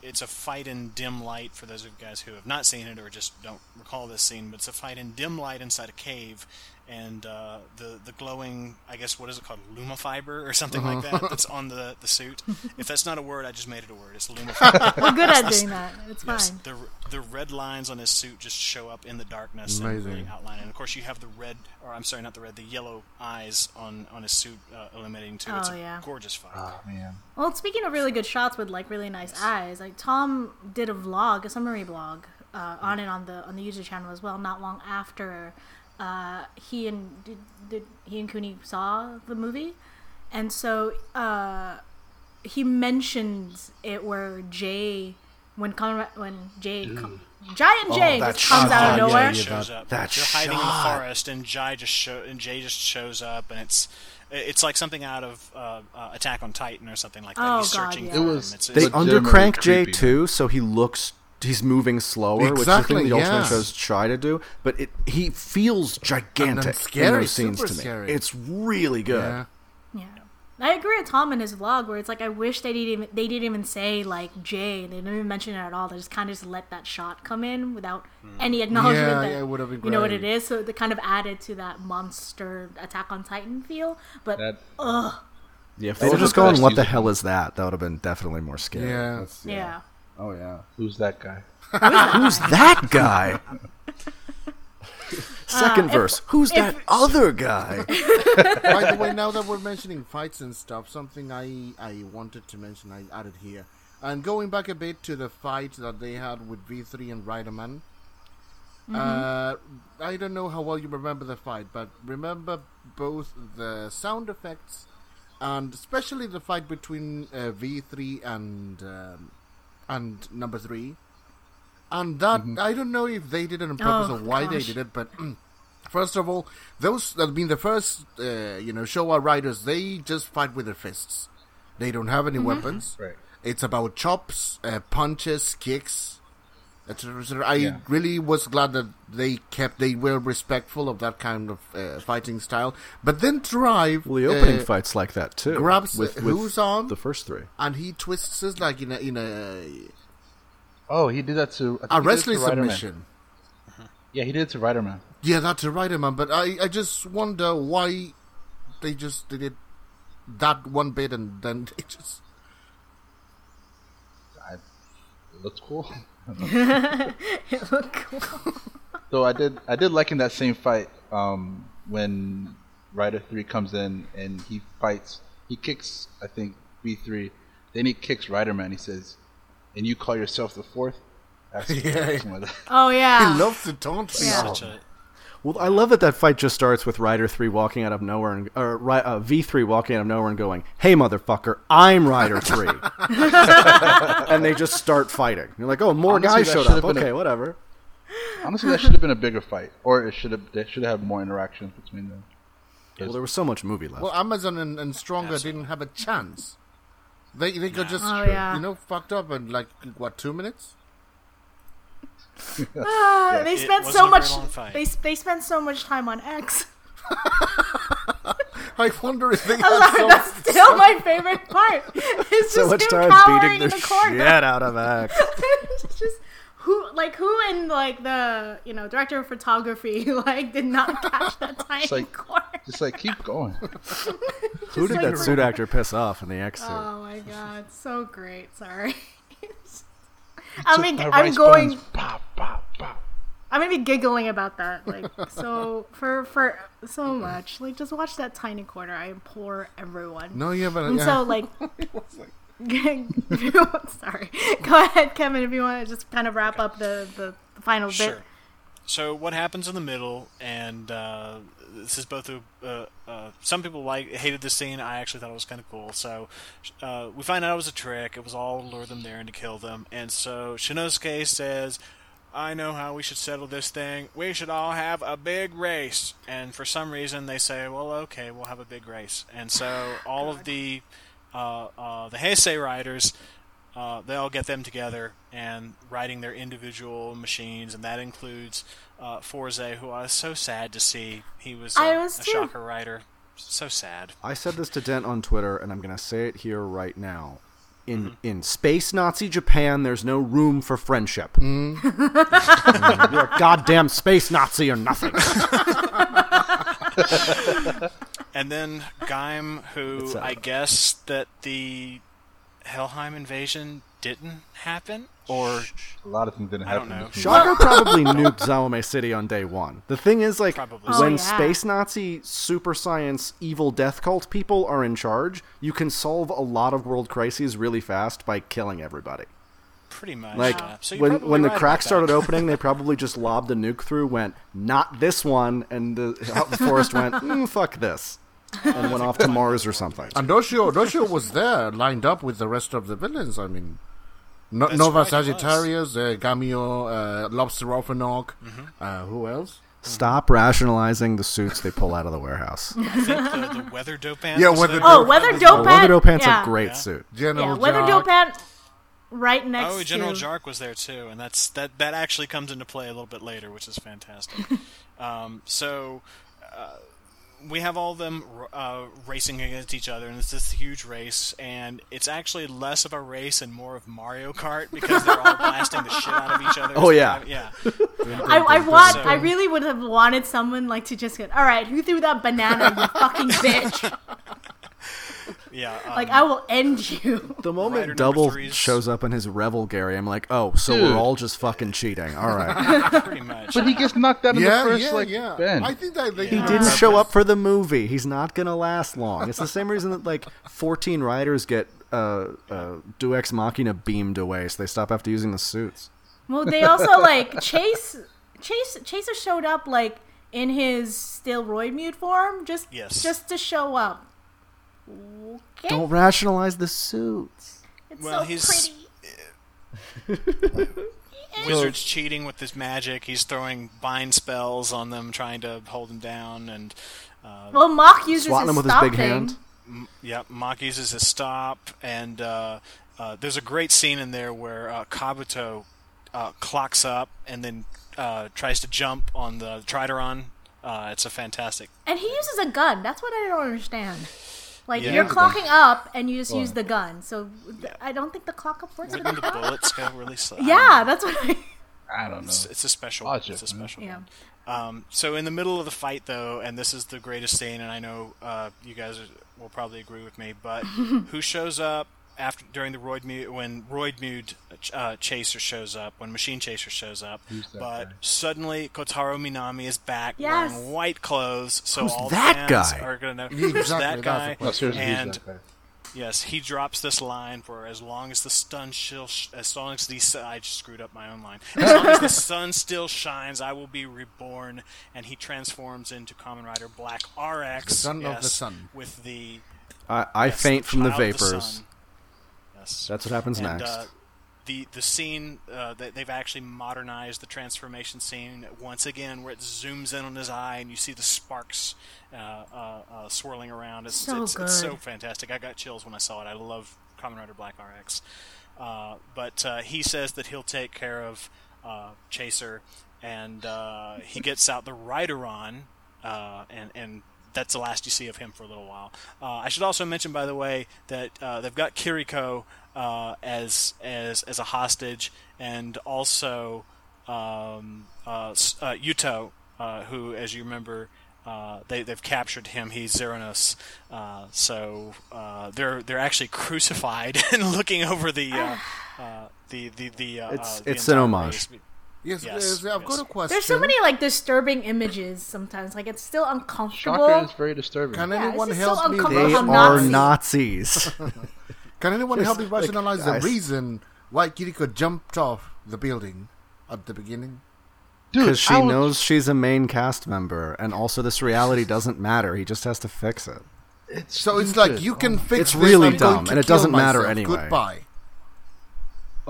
it's a fight in dim light for those of you guys who have not seen it or just don't recall this scene. But it's a fight in dim light inside a cave, and uh, the the glowing, I guess, what is it called, lumifiber or something like that. That's on the the suit. If that's not a word, I just made it a word. It's (laughs) lumifiber. we're good at doing that. It's Yes, fine. the the red lines on his suit just show up in the darkness Amazing. and really outline. And of course, you have the red, or I'm sorry, not the red, the yellow eyes on on his suit uh, illuminating too. it's Oh, a yeah. gorgeous fight. Oh man. Well, speaking of really good shots with like really nice eyes, like Tom did a vlog, a summary vlog, uh, on it on the on the YouTube channel as well. Not long after uh, he and did, did he and Cooney saw the movie, and so uh, he mentions it where Jay when Conrad, when Jade, com- Giant Jay that just comes shot. out of nowhere. yeah, shows that- up. that They're hiding in the forest, and Jai just show and Jay just shows up, and it's it's like something out of uh, uh, Attack on Titan or something like that. Oh, He's God, searching yeah. for It him. was- It's, They it's, legitimately undercrank Jay too, so he looks he's moving slower, which is the thing the Ultimate yeah. shows try to do. But it he feels gigantic in those scenes to me. scary. It's really good. Yeah. Yeah. I agree with Tom in his vlog where it's like I wish they didn't even they didn't even say like Jay. They didn't even mention it at all. They just kind of just let that shot come in without hmm. any acknowledgement Yeah, that yeah, it would have been you know what it is So they kind of added to that monster Attack on Titan feel. But That Yeah, if they That were just going, "What the hell is that?" That would have been definitely more scary. Yeah. That's- yeah. Oh yeah. who's that guy? Who's that guy? (laughs) Second if- verse. Who's if- that other guy? (laughs) By the way, now that we're mentioning fights and stuff, something I I wanted to mention, I added here. And going back a bit to the fight that they had with V3 and Riderman. Uh, I don't know how well you remember the fight, but remember both the sound effects and especially the fight between uh, V3 and um, and number three. And that I don't know if they did it on purpose Oh, or why they did it, but First of all, those I been the first uh, you know Showa riders they just fight with their fists. They don't have any weapons. Right. It's about chops, uh, punches, kicks. Etc., etc. I Yeah. really was glad that they kept they were respectful of that kind of uh, fighting style. But then Drive Well, the opening uh, fights like that too. grabs with, with who's on the first three. and he twists his like in a in a, Oh, he did that to I a he did it wrestling to Riderman. submission. Yeah, he did it to Riderman. Yeah, that's a right man. But I, I just wonder why they just did it that one bit and then (laughs) they just. I, it looks cool. (laughs) It looked cool. Though I did, I did like in that same fight um, when Rider Three comes in and he fights. He kicks, I think, V three. Then he kicks Rider Man. He says, "And you call yourself the fourth? That's (laughs) Yeah. something like that. Oh yeah. He loves to taunt people. Yeah. Such a, Well, I love that that fight just starts with Rider Three walking out of nowhere and or uh, V Three walking out of nowhere and going, "Hey, motherfucker, I'm Rider 3. (laughs) and they just start fighting. You're like, "Oh, more Honestly, guys showed up. have been a- Okay, whatever." Honestly, that should have been a bigger fight, or it should have. They should have had more interactions between them. Well, there was so much movie left. Well, Amazon and, and Stronger didn't have a chance. They they got just Oh, yeah. you know fucked up in like what two minutes. (laughs) Ah, they spent so much. They they spent so much time on X. (laughs) I wonder if they (laughs) I'm had some. that's still my favorite part. It's so just much him time beating the, the corner. shit out of X. it's just who, like who in like the you know director of photography like did not catch that tiny like- corner. Just like keep going. Who did like that suit actor piss off in the X suit? Oh my god, so great. Sorry. (laughs) I mean, My I'm rice going. buns, Pop, pop, pop. I'm gonna be giggling about that. Like (laughs) so for for so much. Like just watch that tiny corner. I implore everyone. No, you haven't. And yeah. so like. if you want- sorry. Go ahead, Kevin. If you want to just kind of wrap up the, the, the final Sure. bit. So what happens in the middle, and uh, this is both a. Uh, uh, some people like hated this scene. I actually thought it was kind of cool. So uh, we find out it was a trick. It was all to lure them there and to kill them. And so Shinnosuke says, "I know how we should settle this thing. We should all have a big race." And for some reason, they say, "Well, okay, we'll have a big race." And so all of the uh, uh, the Heisei riders uh, they all get them together and riding their individual machines, and that includes uh, Fourze, who I was so sad to see. He was, uh, I was a too. shocker writer. So sad. I said this to Dent on Twitter, and I'm going to say it here right now. In in space Nazi Japan, there's no room for friendship. (laughs) You're a goddamn space Nazi or nothing. (laughs) And then Gaim, who uh, I guess that the Helheim invasion didn't happen, or A lot of things didn't I don't happen. know. in this movie. Shocker probably nuked Zawame City on day one. The thing is, like, Probably. Oh, when yeah. space Nazi, super science, evil death cult people are in charge, you can solve a lot of world crises really fast by killing everybody. pretty much. Like yeah. So you're when probably when the right cracks about that. started opening, they probably just lobbed a nuke through, went not this one, and the, out the forest went mm, fuck this, and went off to Mars or something. And Doshio, Doshio was there, lined up with the rest of the villains. I mean, No, Nova right. Sagittarius, uh, Gamio, uh, Lobster Orphnoch. Mm-hmm. Uh, who else? Stop rationalizing the suits they pull out of the warehouse. (laughs) I think the, the weather dopant. Yeah, weather the- Oh, Weather was- Dope- Weather Dopant's Yeah. a great Yeah. suit. General yeah, Weather Jock. Dopant right next Oh, General to Jark was there too, and that's that. That actually comes into play a little bit later, which is fantastic. (laughs) um, so uh, we have all of them uh, racing against each other, and it's this huge race, and it's actually less of a race and more of Mario Kart because they're all blasting the shit out of each other. (laughs) Oh, yeah. yeah. I, I want. So- I really would have wanted someone like to just get. All right, who threw that banana? You fucking bitch! (laughs) Yeah, um, Like I will end you. (laughs) The moment number Double three shows up in his revel, Gary, I'm like, oh, so Dude. we're all just fucking cheating. All right. (laughs) pretty much. But he gets knocked out in Yeah, the first yeah, like yeah. bend. I think that they He He didn't show up for the movie. He's not gonna last long. It's the same reason that like 14 riders get uh, uh, Do Ex Machina beamed away, so they stop after using the suits. Well, they also like Chase. Chase Chaser showed up like in his still Roidmude form, just Yes. just to show up. Okay, Don't rationalize the suits. it's Well, so he's- pretty. (laughs) Wizard's cheating with his magic. He's throwing bind spells on them, trying to hold them down, and uh, Well, Mach uses Swatting his him with his stop big thing. hand. Yep, Mach uses his stop, and uh, uh, there's a great scene in there where uh, Kabuto uh, clocks up and then uh, tries to jump on the Tridoron. Uh, it's a fantastic. And he uses a gun. That's what I don't understand. Like Yeah. you're clocking up and you just Well. use the gun. So th- I don't think the clock up works Wouldn't the the (laughs) bullets go really slow? Yeah, that's what I. I don't know. It's, it's a special. Logic, it's a special. Yeah. Um, so in the middle of the fight, though, and this is the greatest scene, and I know uh, you guys are, will probably agree with me, but (laughs) who shows up after during the Roid Mu- when Roid Mude uh, Chaser shows up, when Machine Chaser shows up, but guy? suddenly Kotaro Minami is back Yes. wearing white clothes, so Who's all that the fans guy? are gonna know who's exactly, that guy. no, seriously, and who's that guy? Yes, he drops this line for as long as the sun still, sh- as long as the sun, I just screwed up my own line. As long as the (laughs) sun still shines, I will be reborn. And he transforms into Kamen Rider Black RX. The son of the sun. With the I, I yes, faint from the child of vapors. Sun. Yes. That's what happens and, next. Uh, the the scene uh, that they've actually modernized the transformation scene once again, where it zooms in on his eye and you see the sparks uh, uh, uh, swirling around. It's, So it's, it's so fantastic. I got chills when I saw it. I love Kamen Rider Black RX. Uh, but uh, he says that he'll take care of uh, Chaser, and uh, he gets out the Ridoron, uh, and and that's the last you see of him for a little while. Uh, I should also mention, by the way, that uh, they've got Kiriko uh, as as as a hostage, and also um, uh, uh, Yuto, uh, who, as you remember. Uh, they, they've captured him. He's Zeronos, uh, so uh, they're they're actually (laughs) crucified and looking over the uh, uh, the the the. Uh, It's- uh, the it's an entire homage. race. Yes, Yes, yes, I've got a question. There's so many like disturbing images sometimes. Like it's still uncomfortable. Shocker is very disturbing. Can Yeah, anyone it's (laughs) just so help me? uncomfortable they how are Nazi. Nazis. Can anyone help me Just, like, rationalize guys. the reason why Kiriko jumped off the building at the beginning? Because she I was- knows she's a main cast member, and also this reality doesn't matter. He just has to fix it. It's So it's like you can Oh. fix. It's this, really I'm dumb, and it doesn't matter myself. anyway. Goodbye.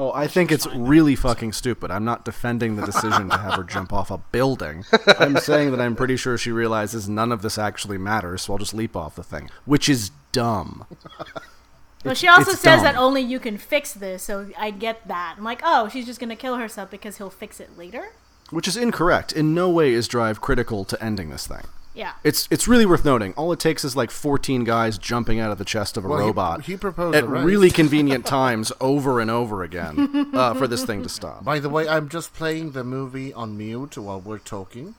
Oh, I think it's really fucking stupid. I'm not defending the decision to have her (laughs) jump off a building. I'm saying that I'm pretty sure she realizes none of this actually matters, so I'll just leap off the thing, which is dumb. But she also it's says dumb. that only you can fix this, so I get that. I'm like, oh, she's just gonna kill herself because he'll fix it later. Which is incorrect. In no way is Drive critical to ending this thing. Yeah. It's it's really worth noting. All it takes is like 14 guys jumping out of the chest of a Well, he- robot he proposed at a race. really convenient (laughs) times over and over again uh, for this thing to stop. By the way, I'm just playing the movie on mute while we're talking.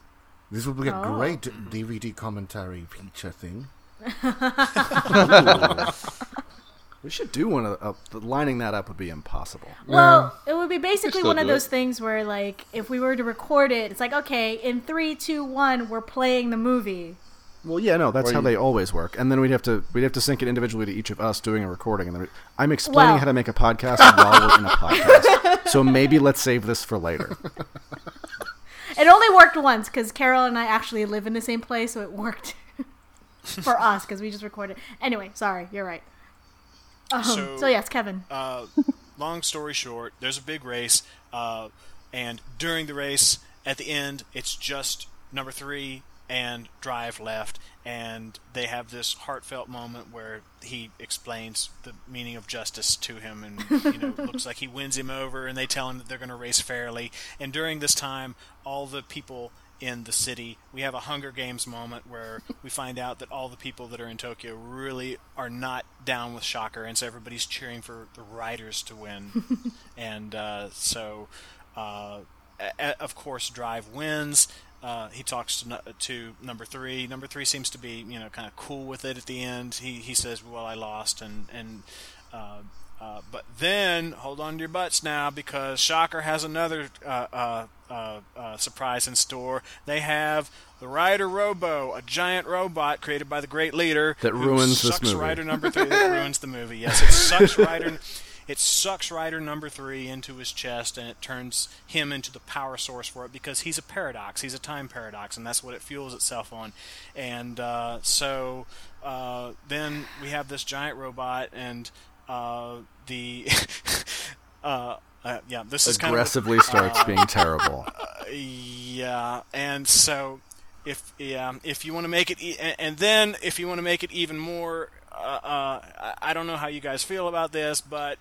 This will be a Oh. great DVD commentary feature thing. (laughs) (laughs) We should do one of the, uh, lining that up would be impossible. Well, it would be basically one of do it. those things where, like, if we were to record it, it's like, okay, in three, two, one, we're playing the movie. Well, yeah, no, that's Or how you- they always work. And then we'd have to we'd have to sync it individually to each of us doing a recording. And then we, I'm explaining Well- how to make a podcast while we're in a podcast. So maybe let's save this for later. It only worked once because Carol and I actually live in the same place, so it worked (laughs) for us because we just recorded. Anyway, sorry, you're right. Um, so, So- yes, Kevin. Uh, long story short, there's a big race, uh, and during the race, at the end, it's just number three and drive left and they have this heartfelt moment where he explains the meaning of justice to him and you know (laughs) looks like he wins him over and they tell him that they're going to race fairly and during this time all the people in the city we have a hunger games moment where we find out that all the people that are in tokyo really are not down with shocker and so everybody's cheering for the riders to win (laughs) and uh, so uh, a- of course drive wins uh, he talks to, to number three. Number three seems to be, you know, kind of cool with it at the end. He he says, "Well, I lost," and and uh, but then hold on to your butts now because Shocker has another uh, uh, uh, uh, surprise in store. They have the Rider Robo, a giant robot created by the great leader That ruins this sucks movie. Rider number three. (laughs) that ruins the movie. Yes, it sucks Rider. It sucks Rider number three into his chest, and it turns him into the power source for it because he's a paradox. He's a time paradox, and that's what it fuels itself on. And uh, so uh, then we have this giant robot, and uh, the (laughs) uh, uh, yeah, this is kind of Aggressively (laughs) starts being terrible. (laughs) yeah, and so if yeah, if you want to make it, e- and, then if you want to make it even more, uh, uh, I don't know how you guys feel about this, but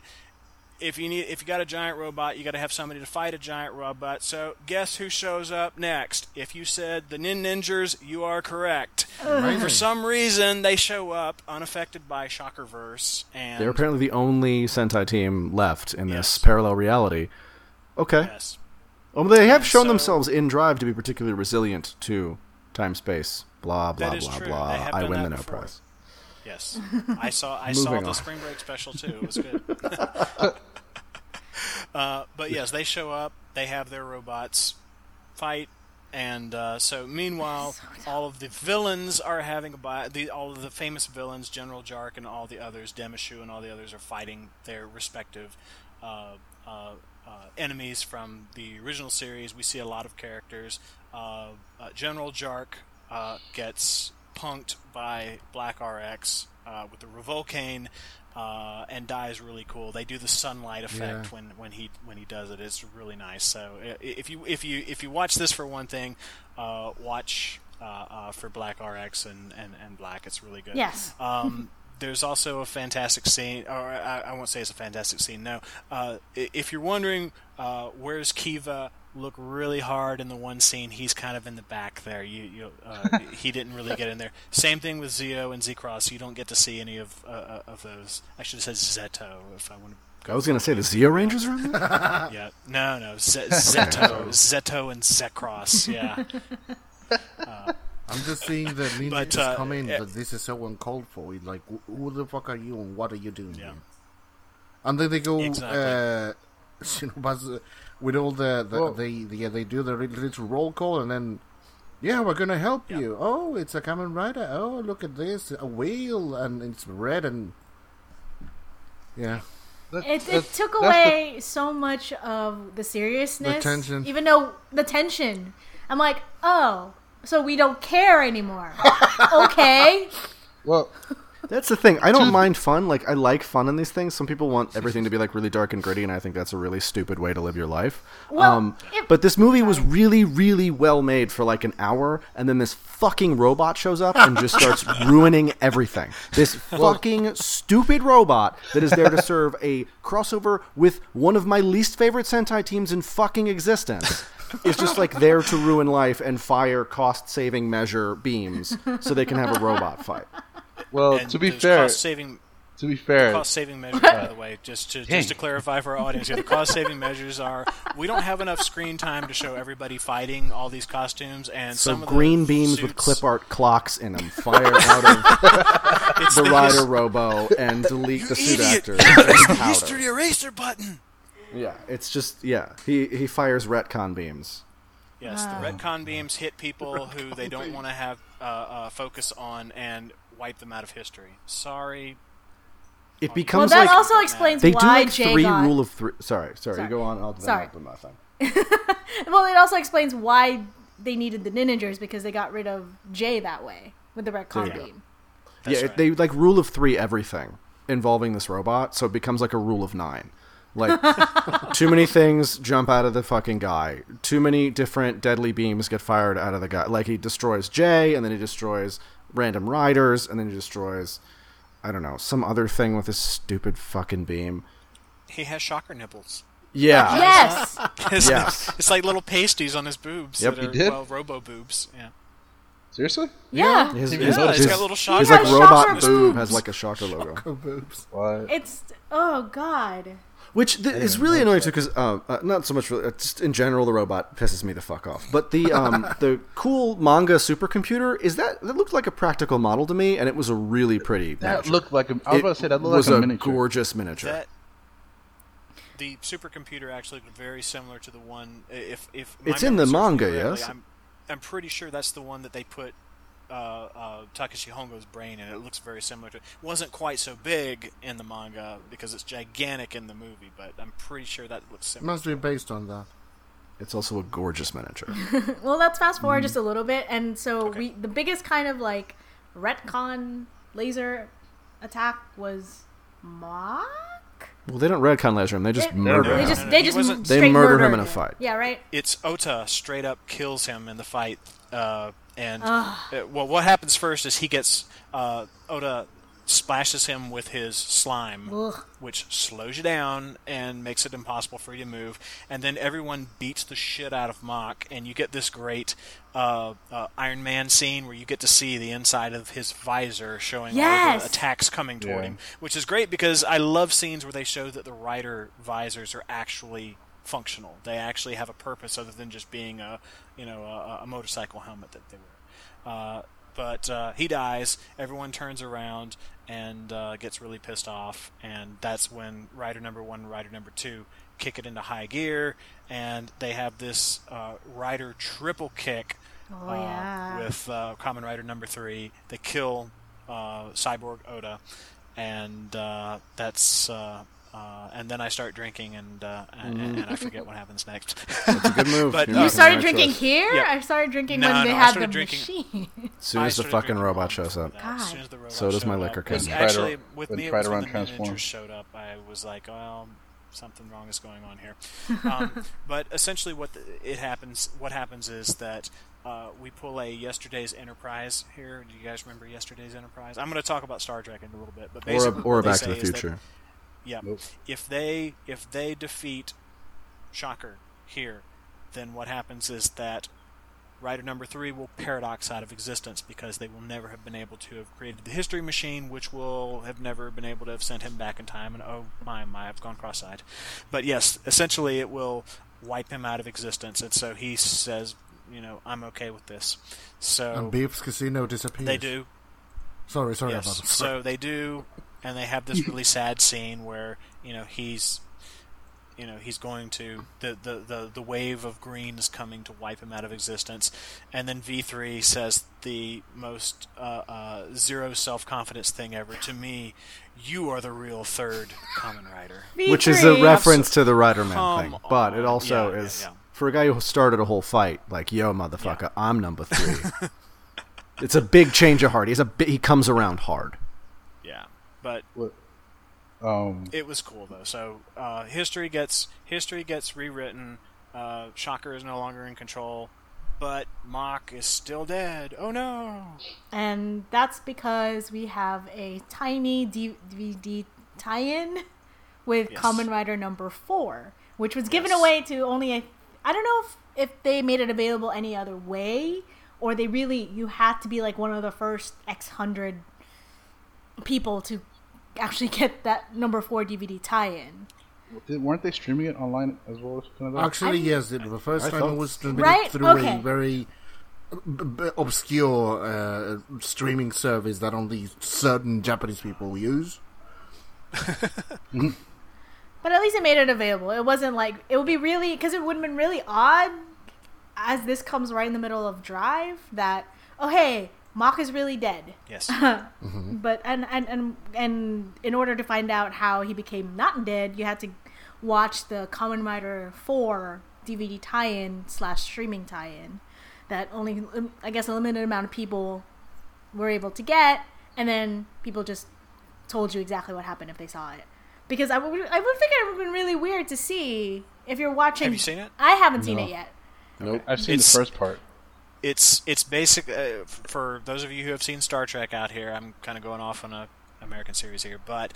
if you need, if you got a giant robot, you got to have somebody to fight a giant robot. So guess who shows up next? If you said the Nin Ninjas, you are correct. For some reason, they show up unaffected by Shockerverse, and They're apparently the only Sentai team left in this Yes. parallel reality. Okay. yes, Well, they have And shown so- themselves in Drive to be particularly resilient to time space. Blah blah blah true. blah. I win the no prize. Yes, (laughs) I saw, I saw Moving the on. Spring Break special too. It was good. (laughs) Uh, but yes, they show up. They have their robots fight, and uh, so meanwhile, all of the villains are having a bi- the all of the famous villains, General Jark and all the others, Demishu and all the others are fighting their respective uh, uh, uh, enemies from the original series. We see a lot of characters. Uh, uh, General Jark uh, gets punked by Black RX uh, with the Revolcane uh, and dies really cool. They do the sunlight effect Yeah. when, when he when he does it. It's really nice. So if you if you if you watch this for one thing, uh, watch uh, uh, for Black RX and, and, and Black. It's really good. Yes. Um, (laughs) there's also a fantastic scene, or I, I won't say it's a fantastic scene. No, uh, if you're wondering uh, where's Kiva, look really hard in the one scene. He's kind of in the back there. You, you uh, he didn't really get in there. Same thing with Zio and Z Cross. You don't get to see any of uh, uh, of those. I should have said Zeto if I want to. I was gonna say the Zeo Rangers are in there? (laughs) Yeah, no, no, Z- Zeto, (laughs) Zeto, and Zekross. Yeah, (laughs) I'm just seeing the ninjas But, uh, come in, eh, but this is so uncalled for. It's like, who the fuck are you and what are you doing Yeah. here? And then they go, Exactly. uh, you know, but, uh, with all the, the Well- they, the, yeah, they do the little little roll call, and then, yeah, we're gonna help Yeah. you. Oh, it's a Kamen Rider. Oh, look at this, a wheel and it's red, and yeah, That- It, it took that's the- away so much of the seriousness. The tension. Even though the tension. I'm like, oh, so we don't care anymore. (laughs) okay. well, That's the thing. I don't mind fun. Like I like fun in these things. Some people want everything to be like really dark and gritty, and I think that's a really stupid way to live your life. Well, um, if- but this movie was really, really well made for like an hour, and then this fucking robot shows up and just starts (laughs) ruining everything. This fucking stupid robot that is there to serve a crossover with one of my least favorite Sentai teams in fucking existence. Is just like there to ruin life and fire cost-saving measure beams so they can have a robot fight. Well, and to be fair, cost-saving to be fair, cost saving measures, by the way, just to Dang. just to clarify for our audience, here, the cost saving measures are we don't have enough screen time to show everybody fighting all these costumes, and So some of green the beams with clip art clocks in them fire out of (laughs) It's the the rider his- robo and delete the suit idiot. actor. (laughs) The history eraser button. Yeah, it's just yeah. He he fires retcon beams. Yes, the retcon beams hit people who they don't want to have uh, uh, focus on and wipe them out of history. Sorry. It becomes Well, becomes that like also explains they do why like Jay three got. rule of three. Sorry, sorry, Sorry. You go on. I'll then Sorry. I'll my thing. (laughs) well, it also explains why they needed the Ninjas because they got rid of Jay that way with the retcon There you go. beam. That's yeah, right. they like rule of three everything involving this robot, so it becomes like a rule of nine. Like, (laughs) too many things jump out of the fucking guy. Too many different deadly beams get fired out of the guy. Like, he destroys Jay, and then he destroys random riders, and then he destroys, I don't know, some other thing with his stupid fucking beam. He has shocker nipples. Yeah. (laughs) Yes. (laughs) It's, Yes. it's like little pasties on his boobs. Yep. that He did? Well, robo boobs. Yeah. Seriously? Yeah. His, Yeah, his, Yeah, his, it's got little shocker. his, like robot shocker boob boobs. has like a shocker logo. Oh, boobs. What? It's oh god. Which th- is really know annoying too, because uh, uh, not so much for uh, just in general, the robot pisses me the fuck off. But the um, (laughs) the cool manga supercomputer is that that looked like a practical model to me, and it was a really pretty. that miniature. looked like a. I was It about to say that looked was like a, a miniature. gorgeous miniature. That the supercomputer actually looked very similar to the one. If if It's in the memory serves me manga, correctly, yes? I'm, I'm pretty sure that's the one that they put uh, uh, Takeshi Hongo's brain and It looks very similar to. It wasn't quite so big in the manga because it's gigantic in the movie, but I'm pretty sure that looks It similar. must be based on that. It's also a gorgeous miniature. (laughs) Well, let's fast Mm. forward just a little bit, and so Okay. we the biggest kind of like retcon laser attack was Mach. well, they don't redcon laser him; they just It- murder They him. just No, no, they he just wasn't- They straight murder him in a fight. Yeah, right. It's Ota straight up kills him in the fight, uh, and uh, well, what happens first is he gets uh, Ota splashes him with his slime, Ugh. which slows you down and makes it impossible for you to move. And then everyone beats the shit out of Mach, and you get this great uh, uh, Iron Man scene where you get to see the inside of his visor showing all the attacks coming toward Yeah. him, which is great because I love scenes where they show that the rider visors are actually functional. They actually have a purpose other than just being a you know a, a motorcycle helmet that they wear. Uh, but uh, he dies. Everyone turns around and uh, gets really pissed off, and that's when rider number one and rider number two kick it into high gear, and they have this uh, rider triple kick Oh uh, yeah. with uh, Kamen Rider number three. They kill uh, Cyborg Oda, and uh, that's. Uh, uh, and then I start drinking, and, uh, and and I forget what happens next. It's a good (laughs) move. But, You're uh, you making the started drinking choice. here. Yeah. I started drinking No, when they no, I had the started drinking- machine. As (laughs) soon as the fucking robot shows up. before that. As soon as the robot So does my liquor up. It cabinet. Actually, with when me, it was when the transformed. showed up. I was like, well, something wrong is going on here. Um, (laughs) but essentially, what the, it happens, what happens is that uh, we pull a yesterday's Enterprise here. Do you guys remember yesterday's Enterprise? I'm going to talk about Star Trek in a little bit, but Or basically, a, or a what Back to the is that- Future. Yeah. Nope. If they if they defeat Shocker here, then what happens is that Rider number three will paradox out of existence because they will never have been able to have created the history machine, which will have never been able to have sent him back in time. And oh my, my, I've gone cross-eyed. But yes, essentially, it will wipe him out of existence, and so he says, you know, I'm okay with this. So And Beef's Casino disappears. they do. Sorry, sorry Yes. about that. So they do, and they have this really sad scene where you know he's, you know, he's going to the the the, the wave of green is coming to wipe him out of existence, and then V three says the most uh, uh, zero self confidence thing ever to me. You are the real third Kamen Rider. Which is a V3. reference to the Riderman Come thing. But it also Yeah, yeah, is yeah. for a guy who started a whole fight, like, yo, motherfucker, I'm number three. (laughs) it's a big change of heart. He's a bi- he comes around hard. Yeah, but What? Um, it was cool though. So uh, history gets history gets rewritten. Uh, Shocker is no longer in control, but Mach is still dead. Oh no! and that's because we have a tiny DVD tie-in with Yes. Kamen Rider number four, which was given Yes. away to only a. I don't know if, if they made it available any other way, or they really you had to be like one of the first X hundred people to actually get that number four DVD tie-in. did, weren't they streaming it online as well? as Canada? Actually, I- yes, it, the first I time thought- it was transmitted Right, through okay. a very b- b- obscure uh, streaming service that only certain Japanese people use. (laughs) But at least it made it available. It wasn't like it would be really because it would have been really odd as this comes right in the middle of Drive that oh hey Mach is really dead. Yes. (laughs) But and, and and and in order to find out how he became not dead, you had to watch the Kamen Rider Four DVD tie-in slash streaming tie-in that only um, I guess a limited amount of people were able to get, and then people just told you exactly what happened if they saw it. because I would I would think it would have been really weird to see if you're watching. Have you seen it? I haven't seen it yet. Nope. I've seen It's- the first part. It's it's basic uh, for those of you who have seen Star Trek out here. I'm kind of going off on a American series here, but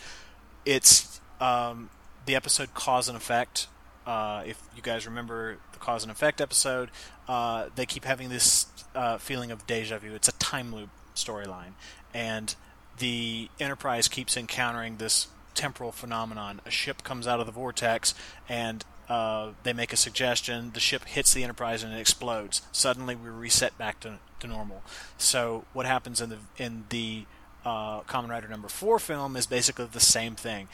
it's um, the episode Cause and Effect. Uh, if you guys remember the Cause and Effect episode, uh, they keep having this uh, feeling of deja vu. It's a time loop storyline, and the Enterprise keeps encountering this temporal phenomenon. A ship comes out of the vortex, and uh, they make a suggestion. The ship hits the Enterprise and it explodes. Suddenly, we reset back to, to normal. So, what happens in the in the uh, Kamen Rider number four film is basically the same thing.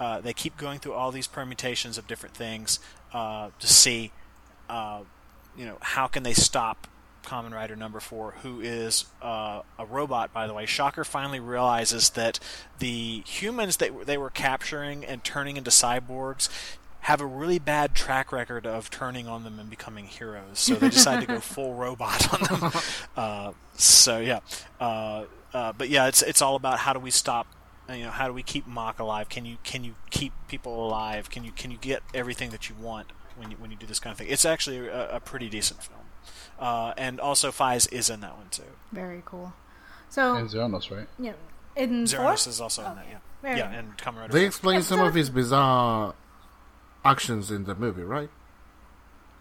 Uh, they keep going through all these permutations of different things uh, to see, uh, you know, how can they stop Kamen Rider number four, who is uh, a robot, by the way. Shocker finally realizes that the humans that they were capturing and turning into cyborgs have a really bad track record of turning on them and becoming heroes. So they decide to go (laughs) full robot on them. (laughs) Uh, so yeah, uh, uh, but yeah, it's it's all about how do we stop. uh, You know, how do we keep Mach alive? Can you can you keep people alive? Can you can you get everything that you want when you when you do this kind of thing? It's actually a, a pretty decent film. Uh, and also Faiz is in that one too. Very cool. So And Xenos, right? yeah, in four. Zeronos is also in that, yeah. Very yeah, and Kamen Rider. They explain Yeah, some so- of his bizarre actions in the movie, right?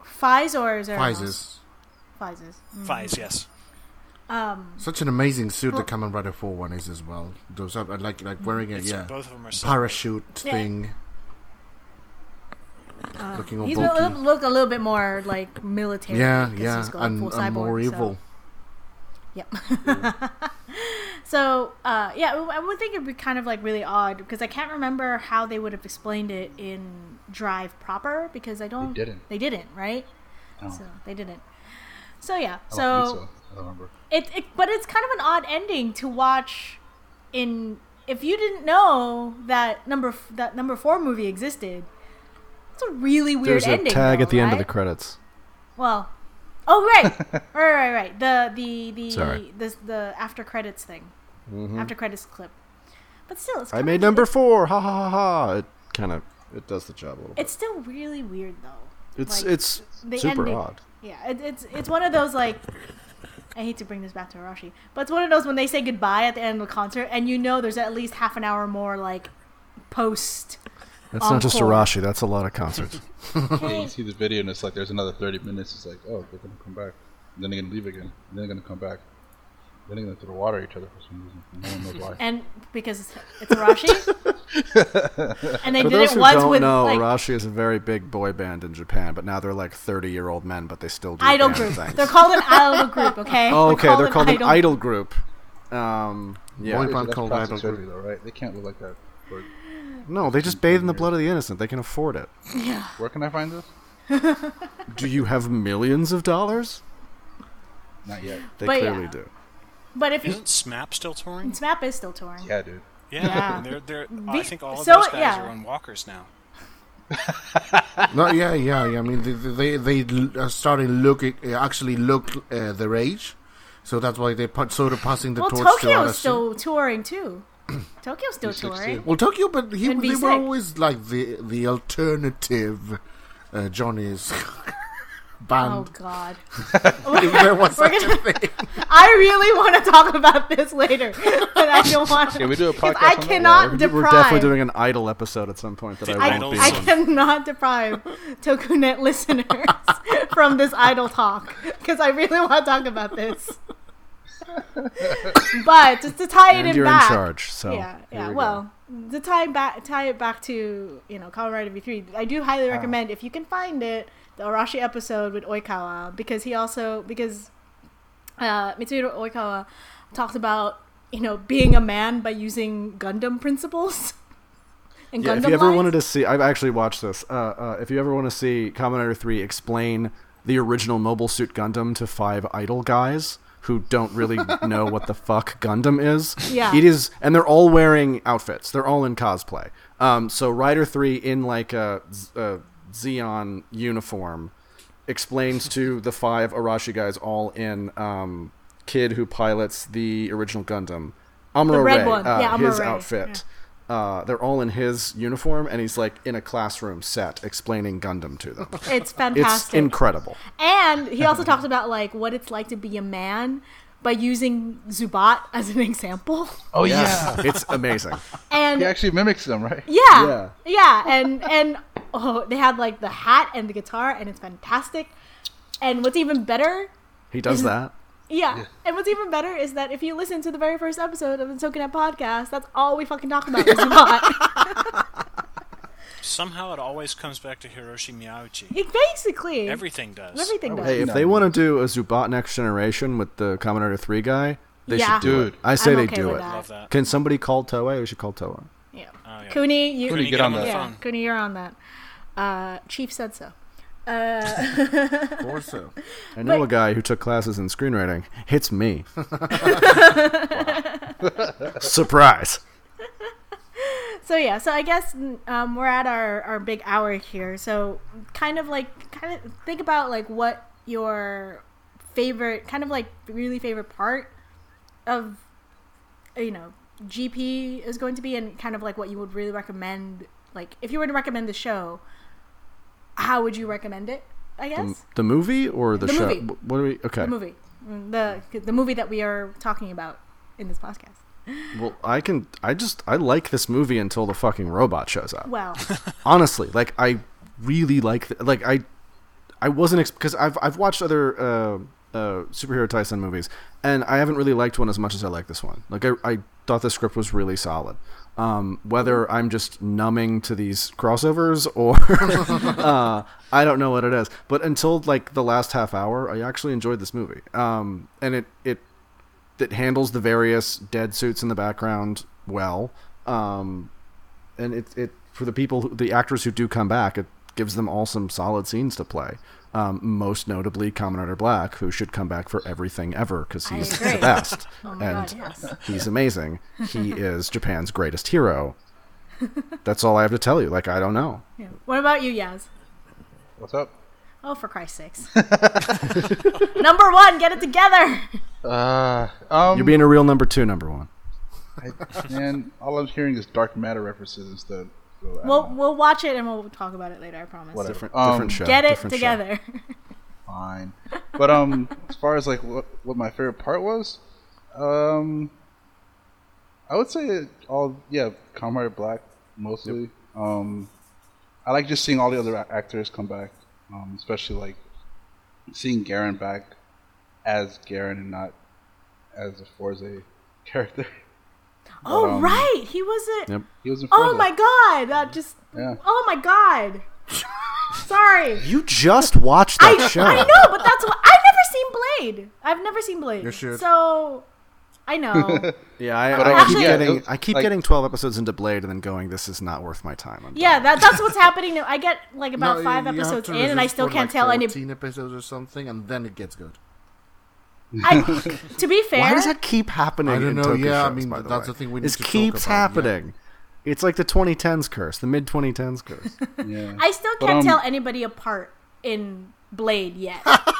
Faiz or Zeronos? Prizes. Prizes. Faiz, yes. Um, Such an amazing suit Well- the Kamen Rider 4 one is as well. Those are like like wearing a yeah Both of them are so parachute Yeah. thing. uh, Looking all he's bulky. a little, look a little bit more like military. Yeah, yeah, he's going and, full and cyborg, more so- evil. Yep. (laughs) so, uh, yeah, I would think it'd be kind of like really odd because I can't remember how they would have explained it in Drive proper because I don't. didn't. They didn't, right? No. So they didn't. So yeah, I so, so. I don't remember. it, it, but it's kind of an odd ending to watch. In if you didn't know that number f- that number four movie existed, it's a really weird There's a ending. tag though, at the end of the credits. Well, oh right, (laughs) right, right, right. The the the Sorry. the, the after credits thing, Mhm. after credits clip. But still, it's I made number four. Ha ha ha ha. It kind of it does the job a little bit. It's still really weird though. It's like, it's the super ending. odd. Yeah, it, it's it's one of those like. (laughs) I hate to bring this back to Arashi, but it's one of those when they say goodbye at the end of the concert, and you know there's at least half an hour more like post. That's not just Arashi. That's a lot of concerts. (laughs) (laughs) Yeah, you see the video and it's like there's another 30 minutes. It's like, oh, they're gonna come back. And then they're gonna leave again. And then they're gonna come back. Then they're gonna throw water at each other for some reason. And no one knows why. And because it's Arashi, (laughs) and they For did those it who once don't with know, like Arashi is a very big boy band in Japan, but now they're like 30 year old men, but they still do idol band group. things. They're called an idol group. Okay. oh, okay, they're an called an idol- idol group. Um, yeah. Boy band called Idol group. though, right? They can't look like that. Where, No, they just bathe in the blood of the innocent. They can afford it. Yeah. where can I find this? Do you have millions of dollars? Not yet. They But clearly yeah. do. But if you Isn't SMAP still touring? SMAP is still touring. Yeah, dude. Yeah, Yeah. they're they're. Vi- I think all of so, those guys yeah. are on walkers now. (laughs) no, yeah, yeah, yeah. I mean, they they, they l- are starting looking uh, actually look uh, their age, so that's why they put sort of passing the Well, torch to Tokyo's Arashi. still touring too. (clears throat) TOKIO's still He's 16. touring. Well, TOKIO, but he, And be they were always like the the alternative uh, Johnny's (laughs) Oh. God. (laughs) if there was We're gonna- (laughs) I really want to talk about this later, but I don't want. Can we do a (laughs) Because podcast I on that? cannot We're, deprive. we're definitely doing an idol episode at some point that The I won't be I cannot deprive Tokunet listeners from this idol talk because I really want to talk about this. but just to tie it And in you're back, in charge, so yeah, yeah. we go. Well, to tie back, tie it back to you know Kamen Rider V three. I do highly Ah. recommend if you can find it, the Arashi episode with Oikawa because he also because uh, Mitsuhiro Oikawa talks about you know being a man by using Gundam principles. (laughs) And Yeah, Gundam if you ever lines. wanted to see, I've actually watched this. Uh, uh, if you ever want to see Rider 3 explain the original Mobile Suit Gundam to five idol guys who don't really (laughs) know what the fuck Gundam is, Yeah. it is, and they're all wearing outfits. They're all in cosplay. Um, so Rider 3 in like a, a Zeon uniform explains to the five Arashi guys all in um, kid who pilots the original Gundam. Amuro Ray, uh, Yeah, his Ray. outfit uh, they're all in his uniform, and he's like in a classroom set explaining Gundam to them. (laughs) It's It's fantastic. incredible. and he also (laughs) talks about like what it's like to be a man by using Zubat as an example. (laughs) Oh yeah. it's amazing. And He actually mimics them, right? yeah, Yeah. yeah, and and oh, they had like the hat and the guitar, and it's fantastic. And what's even better He does that. Yeah. And what's even better is that if you listen to the very first episode of the Tokunet podcast, that's all we fucking talk about is (laughs) Zubat. Somehow it always comes back to Hiroshi Miyauchi. It basically. Everything does. Everything oh, does. Hey, if they want to do a Zubat Next Generation with the Commodore 3 guy, they Yeah. should do it. I say I'm they okay do with it. that. Love that. Can somebody call Toei? We should call Toei. Yeah. Oh, yeah. Cooney, you. Cooney, Cooney, get get on on the that. yeah, phone. Cooney, you're on that. Uh, Chief said so. Uh, Or so. (laughs) I know But- a guy who took classes in screenwriting. It's me. (laughs) (laughs) Surprise. so yeah, so I guess um, we're at our, our big hour here. So kind of like kind of think about like what your favorite kind of like really favorite part of you know GP is going to be, and kind of like what you would really recommend. Like if you were to recommend the show, how would you recommend it? I guess the movie or the, The show? movie. What do we? Okay. the movie, the the movie that we are talking about in this podcast. Well, I can. I just. I like this movie until the fucking robot shows up. Well, (laughs) Honestly, like I really like. th- Like I. I wasn't because I've I've watched other uh, uh, superhero Taisen movies, and I haven't really liked one as much as I like this one. Like I, I thought the script was really solid. Um, whether I'm just numbing to these crossovers or (laughs) uh, I don't know what it is, but until like the last half hour, I actually enjoyed this movie. Um, and it it it handles the various dead suits in the background well. Um, and it it for the people, who, the actors who do come back, it gives them all some solid scenes to play. Um, most notably, Kamen Rider Black, who should come back for everything ever because he's the best (laughs) Oh and God, yes. he's amazing. He (laughs) is Japan's greatest hero. That's all I have to tell you. Like I don't know. yeah. what about you, Yaz? What's up? Oh, for Christ's sakes! (laughs) Number one, get it together. Uh, um, You're being a real number two, number one. I, man, all I'm hearing is dark matter references instead. So, We'll we'll watch it and we'll talk about it later. I promise. Whatever. Different, Um, different show. Get it different together. (laughs) fine. But um, (laughs) as far as like what what my favorite part was, um, I would say all yeah, Kamen Rider Black mostly. Um, I like just seeing all the other actors come back, um, especially like seeing Garren back as Garren and not as a Fourze character. (laughs) oh um, right, he wasn't. Yep. He was in Fourze. Oh my god, that just. Yeah. Oh my god. Sorry. (laughs) You just watched that I, show. I know, but that's what I've never seen Blade. I've never seen Blade. You should. So I know. (laughs) Yeah, I, But, I um, keep yeah, getting it- I keep like- getting twelve episodes into Blade and then going, this is not worth my time. I'm yeah, that that's what's happening now. I get like (laughs) about No, five episodes in, and I still can't like, tell any. 14 episodes or something, and then it gets good. I, (laughs) to be fair, Why does that keep happening? I don't in know, Toku yeah, I mean, by the that's way? the thing we need This to talk keeps about, yeah. happening. It's like the 2010s curse, the mid 2010s curse. (laughs) Yeah. I still can't um, tell anybody apart in Blade yet. (laughs) Let's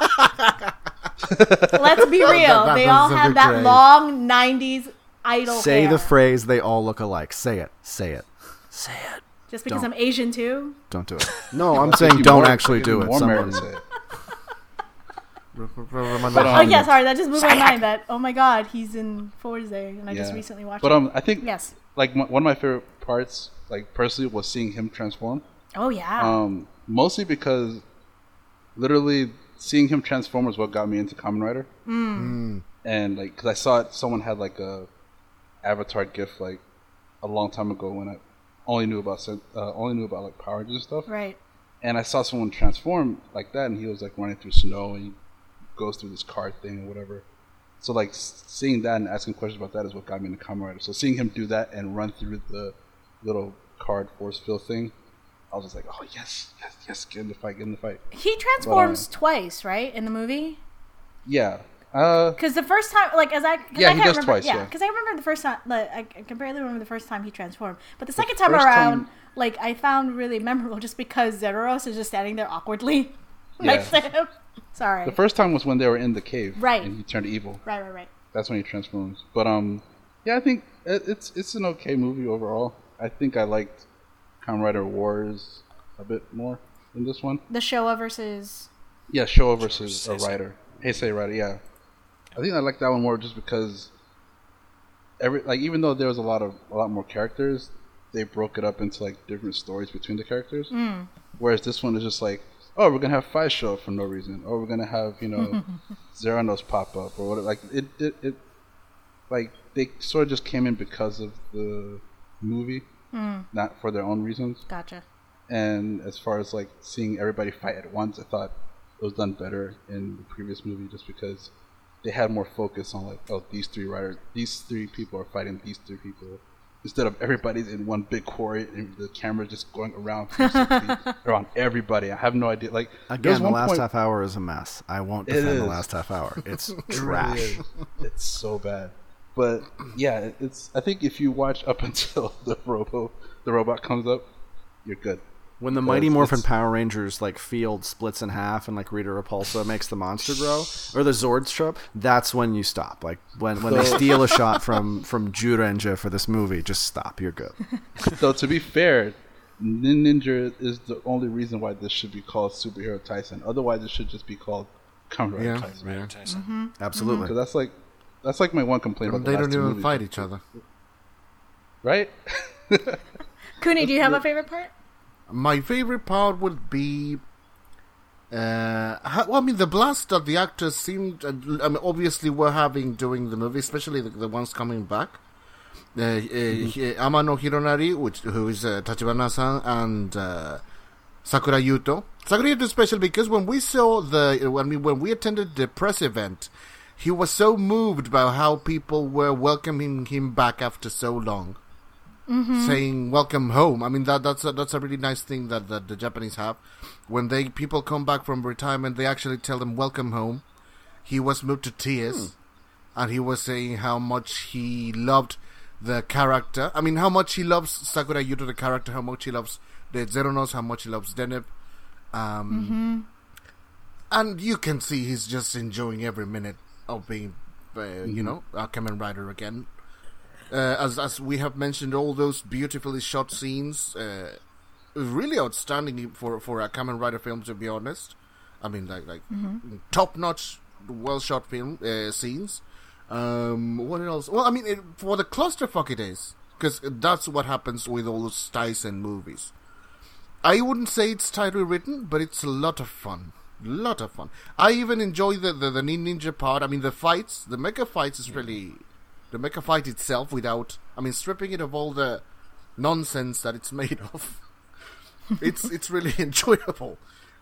be real. that they all have that great. long '90s idol Say hair. the phrase they all look alike. Say it. Say it. Say it. Just because Don't. I'm Asian too. Don't do it. No, I'm saying don't actually do it. Someone, say it. But, me- oh um, yeah, sorry, that just blew my mind. That oh my god, he's in Fourze, and I just recently watched. But it. um, I think yes. like m- one of my favorite parts, like personally, was seeing him transform. Oh yeah. Um, mostly because literally seeing him transform was what got me into Kamen Rider. Mm. And like, cause I saw it, someone had like a Avatar gift like a long time ago when I only knew about uh, only knew about like Power Rangers and stuff. right. And I saw someone transform like that, and he was like running through snow and he goes through this card thing or whatever. So like seeing that and asking questions about that is what got me into Kamen Rider. So seeing him do that and run through the little card force field thing, I was just like, oh yes, yes, yes, get in the fight, get in the fight. He transforms twice, right, in the movie? Yeah. Uh, Because the first time, like, as I Yeah, I he can't does remember, twice, yeah. because I remember the first time, like, I, can barely remember the first time he transformed. But the second time around, time- like, I found really memorable just because Zeros is just standing there awkwardly (laughs) Yeah. next to him. Sorry. the first time was when they were in the cave, Right. And he turned evil. right, right, right. That's when he transforms. But um, yeah, I think it, it's it's an okay movie overall. I think I liked Kamen Rider Wars a bit more than this one. The Showa versus. Yeah, Showa versus a versus Heisei. Rider. Heisei Rider, yeah. I think I like that one more just because every like even though there was a lot of a lot more characters, they broke it up into like different stories between the characters. Whereas this one is just like, oh, we're gonna have Faiz show up for no reason, or we're gonna have you know (laughs) Zeronos pop up or whatever. Like it, it, it, like they sort of just came in because of the movie, mm. not for their own reasons. Gotcha. And as far as like seeing everybody fight at once, I thought it was done better in the previous movie, just because they had more focus on like, oh, these three riders, these three people are fighting these three people, instead of everybody's in one big quarry and the camera just going around (laughs) around everybody. I have no idea. Like Again, the last point- half hour is a mess. I won't defend the last half hour. (laughs) It's It really trash. It's so bad. But yeah, it's. I think if you watch up (laughs) until the robo, the robot comes up, you're good. When the Mighty Morphin it's- Power Rangers like field splits in half and like Rita Repulsa makes the monster grow, or the Zords show up, that's when you stop. Like when when they steal a (laughs) shot from from Jurenja for this movie, just stop. You're good. so to be fair, Nin- Ninja is the only reason why this should be called Superhero Taisen. Otherwise, it should just be called Kamen Rider Yeah. Taisen. Yeah. Taisen. Mm-hmm. Mm-hmm. Absolutely. Mm-hmm. Because that's like that's like my one complaint about They the last don't two even movies. fight each other. right? Kuni, do you have a (laughs) favorite part? My favorite part would be. Uh, how, well, I mean, the blast that the actors seemed. Uh, I mean, obviously, were having during the movie, especially the, the ones coming back. Uh, uh, he- Amano Hironari, which who is uh, Tachibana-san, and uh, Sakurai Yuto. Sakurai Yuto is special because when we saw the when we when we attended the press event, he was so moved by how people were welcoming him back after so long saying welcome home. I mean that that's a, that's a really nice thing that, that the Japanese have. When they people come back from retirement, they actually tell them welcome home. He was moved to tears, and he was saying how much he loved the character. I mean, how much he loves Sakurai Yuto, the character, how much he loves the Zeronos, how much he loves Deneb. Um, And you can see he's just enjoying every minute of being, uh, you know, a Kamen Rider again uh, as as we have mentioned, all those beautifully shot scenes, uh, really outstanding for for a Kamen Rider film. To be honest, I mean, like like top notch, well shot film uh, scenes. Um, what else? Well, I mean, it, for the clusterfuck it is, because that's what happens with all those Taisen movies. I wouldn't say it's tightly written, but it's a lot of fun. Lot of fun. I even enjoy the, the, the ninja part. I mean, the fights, the mecha fights is really the mecha fight itself without I mean stripping it of all the nonsense that it's made (laughs) of. it's it's really (laughs) enjoyable.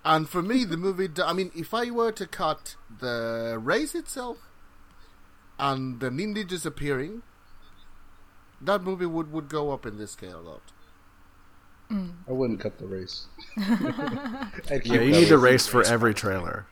And for me the movie I mean if I were to cut the race itself and the ninjas appearing that movie would, would go up in this scale a lot. I wouldn't cut the race. (laughs) Yeah, you need the race. race for every trailer.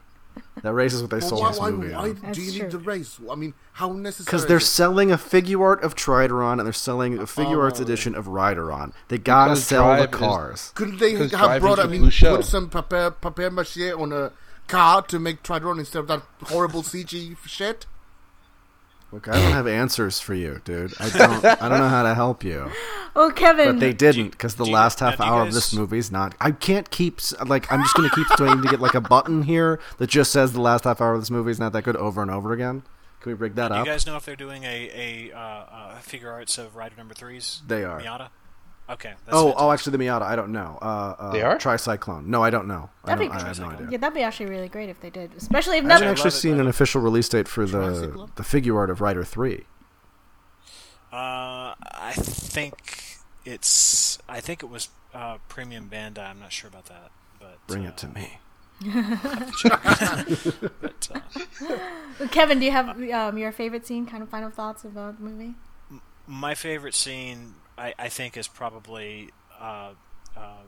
That race is what they Well, sold why this why, movie why on. do you That's need true. the race? I mean, how necessary? Because they're it? selling a figure art of Tridoron and they're selling a Figuarts Oh. edition of Ridoron. They gotta Because sell the Drive is- cars. Couldn't they have brought? is I a mean, put some papier papier mache on a car to make Tridoron instead of that horrible CG shit. Look, I don't have answers for you, dude. I don't. I don't know how to help you. Well, (laughs) Kevin. But they didn't because the do you- last half do you hour of guys- this movie's not. I can't keep like I'm just gonna keep trying to get like a button here that just says the last half hour of this movie is not that good over and over again. Can we break that up? You guys know if they're doing a, a uh, uh, Figuarts of Rider Number Threes? They are. Miata. Okay. That's Oh, fantastic. oh, actually, the Miata. I don't know. Uh, uh, They are? Tricyclone. No, I don't know. That'd be don't, I have no idea. yeah, that'd be actually really great if they did, especially if I haven't actually love it, seen an official release date for the the figure art of Rider Three. Uh, I think it's. I think it was uh, Premium Bandai. I'm not sure about that, but Bring uh, it to me. But, (laughs) uh, (laughs) Kevin, do you have um, your favorite scene? Kind of final thoughts about the movie? my favorite scene, I, I think, is probably, uh, uh,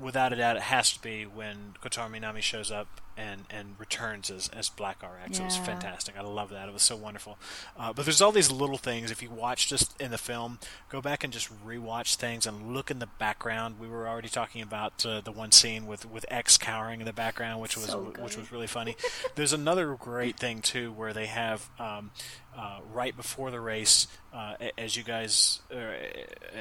without a doubt, it has to be when Kotaro Minami shows up and, and returns as, as Black RX. It was fantastic. I love that. It was so wonderful. Uh, but there's all these little things. If you watch just in the film, go back and just rewatch things and look in the background. We were already talking about uh, the one scene with, with X cowering in the background, which was So which was really funny. (laughs) There's another great thing too, where they have um, uh, right before the race. Uh, as you guys, uh,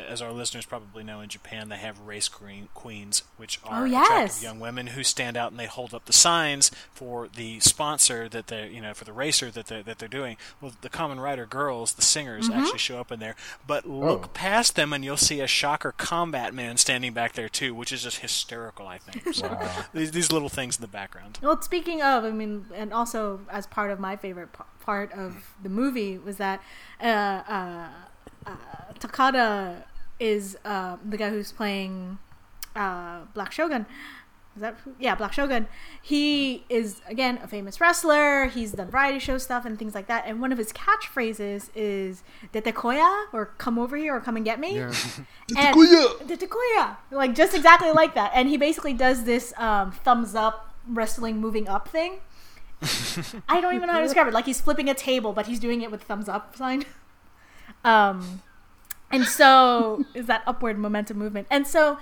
as our listeners probably know, in Japan they have race queen, queens, which are Oh, attractive young women who stand out and they hold up the signs for the sponsor that they, you know, for the racer that they that they're doing. Well, the Kamen Rider girls, the singers, Mm-hmm. actually show up in there. But look Oh. past them and you'll see a Shocker Combat Man standing back there too, which is just hysterical. I think so. these, these little things in the background. Well, speaking of, I mean, and also as part of my favorite part of the movie was that uh, uh, uh, Takada is uh, the guy who's playing uh, Black Shogun. Is that yeah, Black Shogun? He is again a famous wrestler. He's done variety show stuff and things like that. And one of his catchphrases is "Detekoya" or "Come over here" or "Come and get me." Yeah. (laughs) and Detekoya! like just exactly like that. And he basically does this um, thumbs up wrestling moving up thing. I don't even know how to describe it. Like he's flipping a table, but he's doing it with thumbs up sign. (laughs) Um, and so is that upward momentum movement. And so,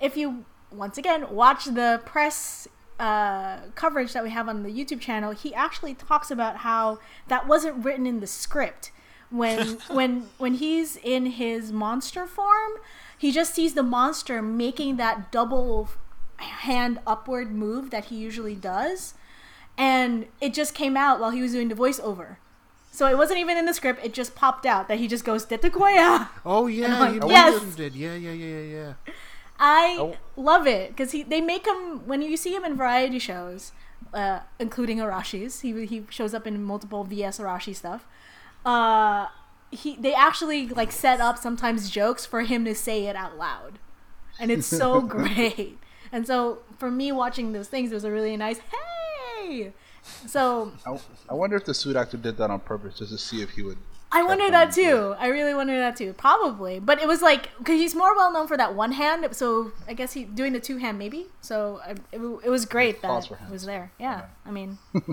if you once again watch the press uh, coverage that we have on the YouTube channel, he actually talks about how that wasn't written in the script. When (laughs) when when he's in his monster form, he just sees the monster making that double hand upward move that he usually does, and it just came out while he was doing the voiceover. So it wasn't even in the script; it just popped out that he just goes "Detekoya." Oh yeah, like, he yes. Yeah, yeah, yeah, yeah, yeah. I Oh. love it because he they make him when you see him in variety shows, uh, including Arashi's. He he shows up in multiple VS Arashi stuff. Uh, he they actually like set up sometimes jokes for him to say it out loud, and it's so (laughs) great. And so for me watching those things, it was a really nice hey. So I, I wonder if the suit actor did that on purpose just to see if he would. I wonder that too. I really wonder that too. Probably, but it was like because he's more well known for that one hand. So I guess he doing the two hand maybe. So I, it, it was great that it was there. Yeah, I mean, (laughs)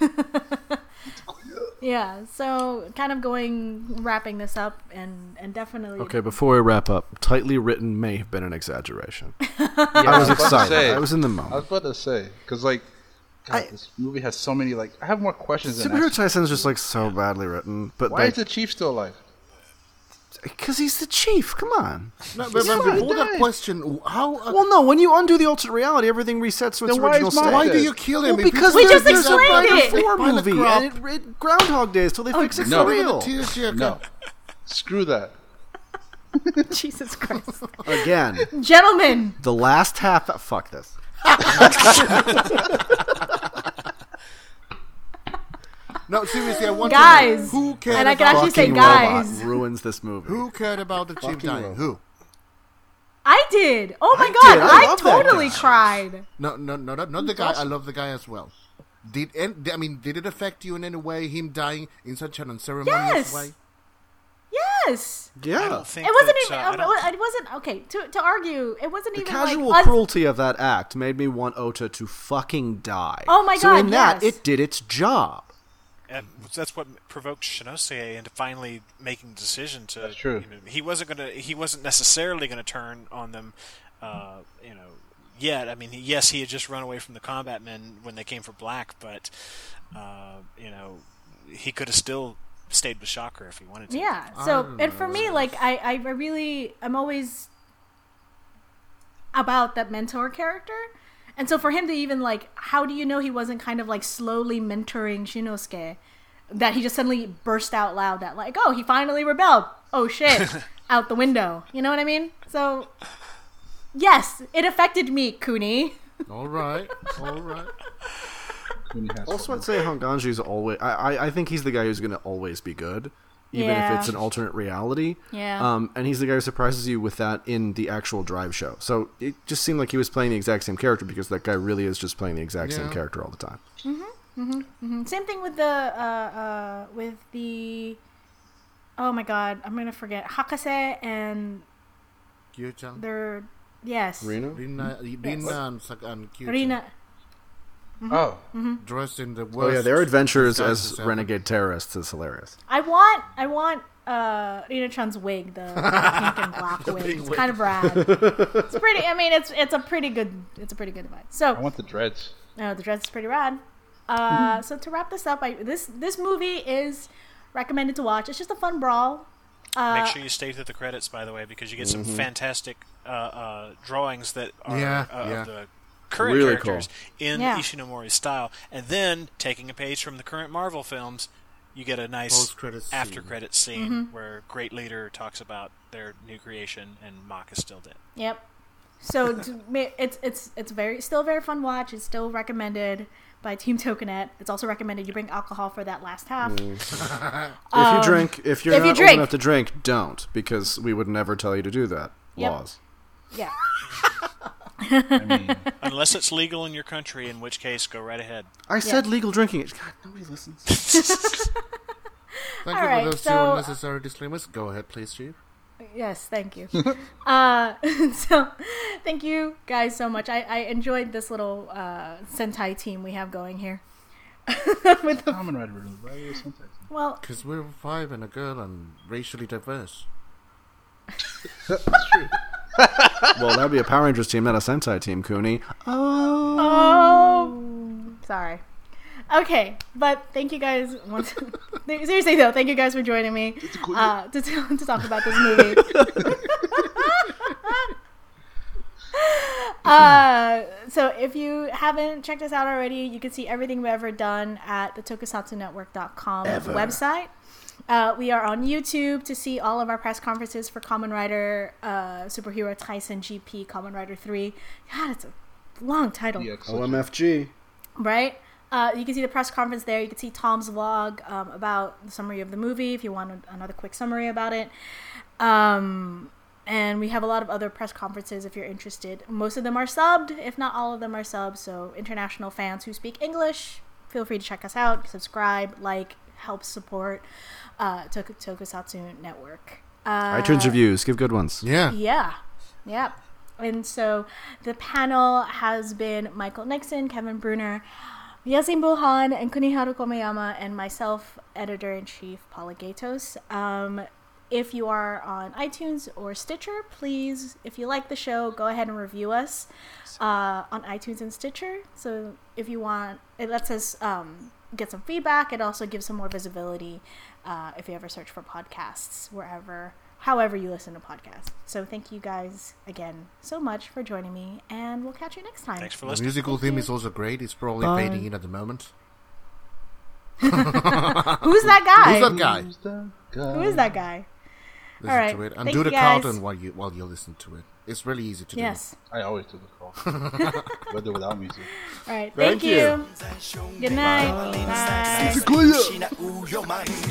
(laughs) yeah. So kind of going wrapping this up and and definitely Okay, before we wrap up, tightly written may have been an exaggeration. (laughs) Yeah, I was about to excited. say- I was in the moment. I was about to say because like, God, I- this movie has so many like. I have more questions than Superhero answers. Taisen is just like so badly written, but Why is the chief still alive? because he's the chief. Come on. No, but, but before that question, how? Uh, Well, no. When you undo the alternate reality, everything resets to its Then original is state. why do you kill him? Well, because We just there's a explained it. Four movie, and it, it, Groundhog Days till they fix it no. for real. tears here. No, screw that. (laughs) Jesus Christ, Again, gentlemen. the last half. Fuck this. (laughs) No, seriously, I want Guys. to know who cared And I can about actually say Fucking guys. ruins this movie. who cared about the chief dying. robot. Who? I did. Oh my I god. I I, totally guy. cried. No, no, no, not, not the guy. I love the guy as well. Did and I mean, did it affect you in any way? Him dying in such an unceremonious Yes. way? Yes. I Yeah. don't think It wasn't that, even. uh, I don't- it wasn't okay. To to argue, it wasn't The even casual like us- cruelty of that act made me want Ota to fucking die. Oh my god! So God, in that, it did its job. And that's what provoked Shinose into finally making the decision to. That's true. You know, he wasn't gonna. He wasn't necessarily gonna turn on them. Uh, you know, yet. I mean, yes, he had just run away from the combat men when they came for Black, but uh, you know, he could have still stayed with Shocker if he wanted to. Yeah. So, don't and for me, like, I, I really, I'm always about that mentor character. And so for him to even, like, how do you know he wasn't kind of like slowly mentoring Shinnosuke? That he just suddenly burst out loud that, like, oh, he finally rebelled. Oh, shit. (laughs) out the window. You know what I mean? So, yes, it affected me, Kuni. All right, all right. (laughs) When he has Also, I'd say Honganji's always. I, I, I think he's the guy who's going to always be good, even Yeah. if it's an alternate reality. Yeah. Um, and he's the guy who surprises you with that in the actual Drive show. So it just seemed like he was playing the exact same character because that guy really is just playing the exact same character all the time. Same thing with the, uh, uh, with the, oh my god, I'm gonna forget, Hakase and Kyu-chan. their, yes. Reno? Rina, Rina and, Sak- and Kyu-chan Rina. Oh, dressed in the worst. Oh yeah, their adventures as ever. renegade terrorists is hilarious. I want I want uh Rina Chan's wig, the, the pink and (laughs) black wig. It's kind of rad. It's (laughs) pretty I mean it's it's a pretty good it's a pretty good device. So I want the dreads. no, the dress is pretty rad. Uh so to wrap this up, I this this movie is recommended to watch. It's just a fun brawl. Uh, Make sure you stay through the credits, by the way, because you get some fantastic uh, uh, drawings that are Yeah, uh, yeah. of the current Really characters in Yeah. Ishinomori's style. And then, taking a page from the current Marvel films, you get a nice Post-credit scene. after credit scene Mm-hmm. where Great Leader talks about their new creation and Mach is still dead. Yep. So (laughs) it's it's it's very still a very fun watch. It's still recommended by Team Tokunet. It's also recommended you bring alcohol for that last half. (laughs) if you drink, if you're Um, if you not drink. old enough to drink, don't because we would never tell you to do that. Yep. Laws. Yeah. (laughs) I mean, (laughs) Unless it's legal in your country, in which case, go right ahead. I said legal drinking. God, nobody listens. (laughs) (laughs) Thank All you right, for those so- two unnecessary disclaimers. Go ahead, please, Chief. Yes, thank you. uh, so, thank you guys so much. I, I enjoyed this little uh, Sentai team we have going here. With the, Kamen Rider, right? Sometimes. well, Because we're five and a girl and racially diverse. Well, that'd be a Power Rangers team, not a Sentai team, Kuni. oh, sorry. Okay, but thank you guys. Once, (laughs) seriously though, thank you guys for joining me uh, to, to talk about this movie. (laughs) uh, so if you haven't checked us out already, you can see everything we've ever done at the tokusatsunetwork.com website. Uh, we are on YouTube to see all of our press conferences for Kamen Rider, uh, Superhero Taisen GP, Kamen Rider 3. God, it's a long title Yeah, OMFG. right? Uh, you can see the press conference there. You can see Tom's vlog um, about the summary of the movie if you want a- another quick summary about it. Um, and we have a lot of other press conferences if you're interested. Most of them are subbed, if not all of them are subbed. So, international fans who speak English, feel free to check us out, subscribe, like, help support uh, Tok- Tokusatsu Network. Uh, iTunes reviews, give good ones. Yeah. yeah. Yep. And so the panel has been Michael Nixon, Kevin Bruner, Yasin Buhan, and Kuniharu Komeyama, and myself, editor in chief Paula Gatos. Um, if you are on iTunes or Stitcher, please, if you like the show, go ahead and review us uh, on iTunes and Stitcher. So if you want, it lets us um, get some feedback. It also gives some more visibility uh, if you ever search for podcasts wherever, however you listen to podcasts. So thank you guys again so much for joining me, and we'll catch you next time. Thanks for The listening. musical theme you. is also great. It's probably Bye. fading in at the moment. Who's that guy? Who's that guy? Who's that guy? Who is that guy? Listen All right. to it and Thank do the guys. countdown while you while you listen to it. It's really easy to do. Yes. I always do the call, (laughs) With without music. All right. Thank, Thank you. you. Good night. Bye. Bye.